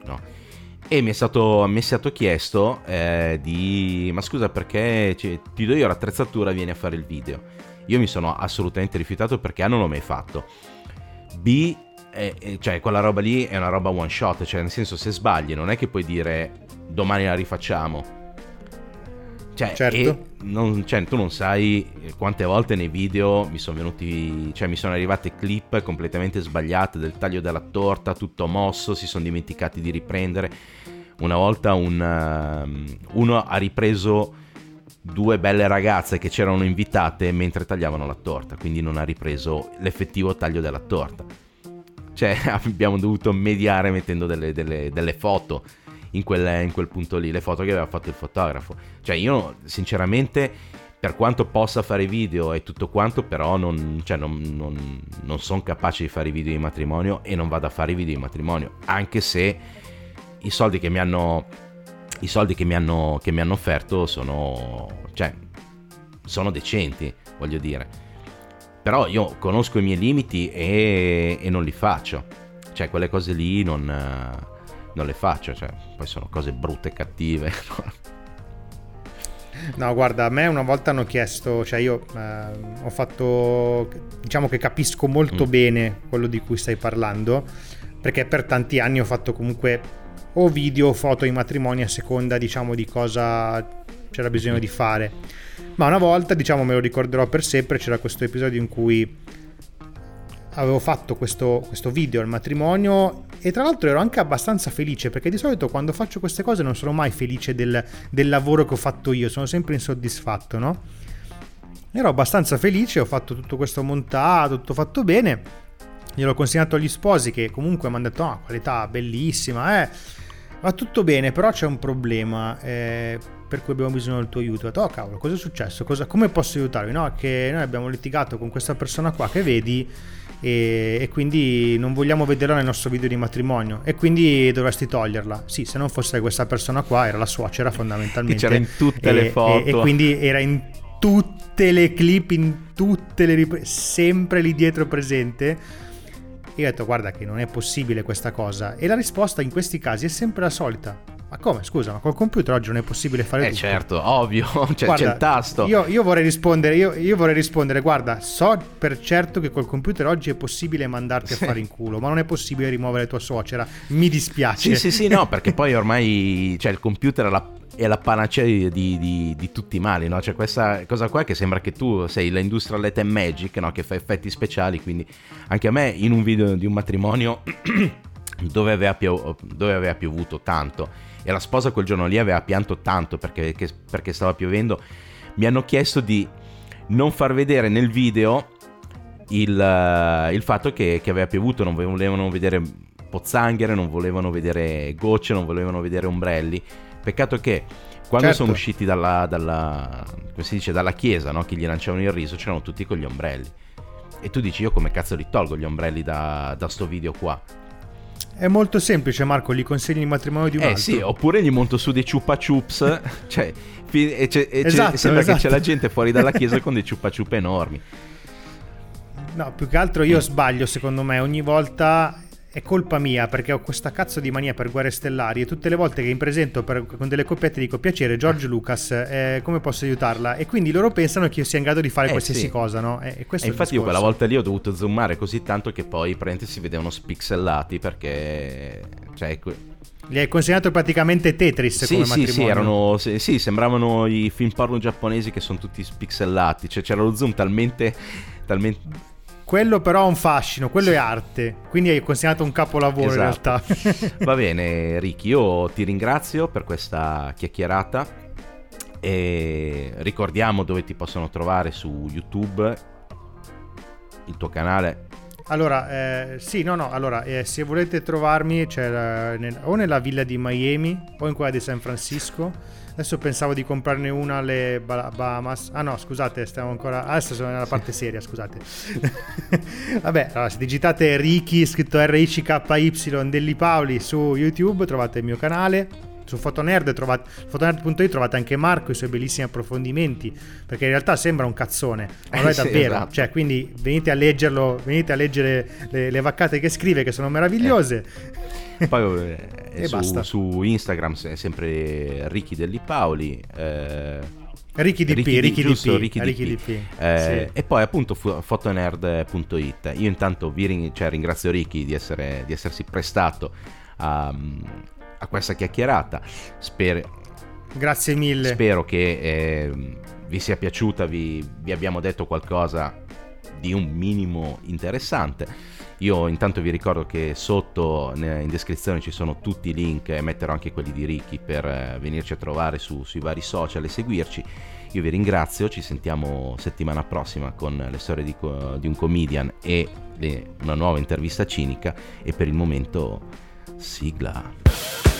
no? E mi è stato, mi è stato chiesto eh, di... Ma scusa, perché cioè, ti do io l'attrezzatura, vieni a fare il video. Io mi sono assolutamente rifiutato perché non l'ho mai fatto. B, eh, eh, cioè quella roba lì è una roba one shot, cioè nel senso se sbagli non è che puoi dire domani la rifacciamo. Cioè, Certo. non- cioè, tu non sai quante volte nei video mi sono venuti, cioè mi sono arrivate clip completamente sbagliate del taglio della torta, tutto mosso, si sono dimenticati di riprendere. Una volta un, um, uno ha ripreso due belle ragazze che c'erano invitate mentre tagliavano la torta, quindi non ha ripreso l'effettivo taglio della torta. Cioè abbiamo dovuto mediare mettendo delle, delle- delle foto in quel, in quel punto lì, le foto che aveva fatto il fotografo. Cioè io sinceramente per quanto possa fare video e tutto quanto, però non, cioè, non, non- non sono capace di fare i video di matrimonio e non vado a fare i video di matrimonio, anche se i soldi che mi hanno, i soldi che mi hanno, che mi hanno offerto sono, cioè, sono decenti, voglio dire. Però io conosco i miei limiti e, e non li faccio. Cioè, quelle cose lì non, non le faccio. Cioè, poi sono cose brutte e cattive. No, guarda, a me una volta hanno chiesto, cioè io eh, ho fatto, diciamo che capisco molto Mm. bene quello di cui stai parlando, perché per tanti anni ho fatto comunque o video o foto in matrimoni a seconda, diciamo, di cosa c'era bisogno di fare. Ma una volta, diciamo, me lo ricorderò per sempre, c'era questo episodio in cui avevo fatto questo, questo video al matrimonio e tra l'altro ero anche abbastanza felice perché di solito quando faccio queste cose non sono mai felice del, del lavoro che ho fatto io, sono sempre insoddisfatto, no? Ero abbastanza felice, ho fatto tutto questo montato, tutto fatto bene. Gliel'ho consegnato agli sposi che comunque mi hanno detto: Ah, qualità bellissima, eh. Va tutto bene, però c'è un problema eh, per cui abbiamo bisogno del tuo aiuto. Ho detto, oh cavolo, cosa è successo? Cosa- come posso aiutarvi? No, che noi abbiamo litigato con questa persona qua che vedi e, e quindi non vogliamo vederla nel nostro video di matrimonio e quindi dovresti toglierla. Sì, se non fosse questa persona qua era la suocera fondamentalmente. C'era in tutte E- le foto. E, e quindi era in tutte le clip, in tutte le riprese, sempre lì dietro presente. Io ho detto guarda che non è possibile questa cosa e la risposta in questi casi è sempre la solita. Ma come scusa, ma col computer oggi non è possibile fare eh tutto? certo, ovvio, c'è, Guarda, c'è il tasto. Io, io vorrei rispondere, io, io vorrei rispondere, guarda, so per certo che col computer oggi è possibile mandarti a fare in culo, ma non è possibile rimuovere tua suocera. Mi dispiace. Sì, sì, sì, no, perché poi ormai cioè, il computer è la, è la panacea di, di- di- di tutti i mali, no? C'è questa cosa qua che sembra che tu sei l'Industrial Light and Magic, no? Che fa effetti speciali, quindi anche a me in un video di un matrimonio dove aveva, pio- dove aveva piovuto tanto e la sposa quel giorno lì aveva pianto tanto perché, che- perché stava piovendo, mi hanno chiesto di non far vedere nel video il, eh, il fatto che, che aveva piovuto, non volevano vedere pozzanghere, non volevano vedere gocce, non volevano vedere ombrelli. Peccato che quando Certo. sono usciti dalla, dalla, come si dice, dalla chiesa, no? che gli lanciavano il riso, c'erano tutti con gli ombrelli. E tu dici, io come cazzo li tolgo gli ombrelli da, da sto video qua? È molto semplice, Marco, gli consegni il matrimonio di un Eh altro. sì, oppure gli monto su dei chupa chups, cioè, e c'è- e c'è- Esatto, sembra esatto. che c'è la gente fuori dalla chiesa con dei chupa chup enormi. No, più che altro io sbaglio, secondo me, ogni volta è colpa mia perché ho questa cazzo di mania per Guerre Stellari e tutte le volte che mi presento per, con delle coppiette dico piacere George Lucas, eh, come posso aiutarla? E quindi loro pensano che io sia in grado di fare Eh, qualsiasi sì. cosa, no? E, e questo E è infatti io quella volta lì ho dovuto zoomare così tanto che poi praticamente si vedevano spixellati perché... Cioè, que- Gli hai consegnato praticamente Tetris sì, come sì, matrimonio. sì, erano, sì, sì, sembravano i film porno giapponesi che sono tutti spixellati, cioè c'era lo zoom talmente... talmente Quello però ha un fascino, quello è arte. Quindi hai consegnato un capolavoro Esatto. in realtà. Va bene, Ricky, io ti ringrazio per questa chiacchierata e ricordiamo dove ti possono trovare su YouTube, il tuo canale. Allora, eh, sì, no, no, allora, eh, se volete trovarmi la- nel- o nella villa di Miami o in quella di San Francisco. Adesso pensavo di comprarne una alle Ba- Bahamas. Ah no, scusate, stiamo ancora... ah, Adesso sono nella parte seria, scusate. Vabbè, allora, se digitate Ricky, scritto R-I-C-K-Y Delli Paoli su YouTube, trovate il mio canale. Su Fotonerd trovate, fotonerd.it trovate anche Marco e i suoi bellissimi approfondimenti, perché in realtà sembra un cazzone, ma lo è Eh, sì, davvero. esatto. Cioè, quindi venite a leggerlo, venite a leggere le, le vaccate che scrive, che sono meravigliose. Poi eh, E su, basta. su Instagram è sempre Ricky Delli Paoli. eh, Ricky DP, Ricky D, Ricky giusto, DP, Ricky Ricky DP. DP. eh, Sì. E poi appunto fu- fotonerd.it. Io intanto vi ring- cioè, ringrazio Ricky di, essere- di essersi prestato a, a questa chiacchierata. Sper- Grazie mille. Spero che eh, vi sia piaciuta, vi, vi abbiamo detto qualcosa di un minimo interessante. Io intanto vi ricordo che sotto in descrizione ci sono tutti i link e metterò anche quelli di Ricky per eh, venirci a trovare su- sui vari social e seguirci. Io vi ringrazio, ci sentiamo settimana prossima con le storie di, di un comedian e le- una nuova intervista cinica e per il momento sigla.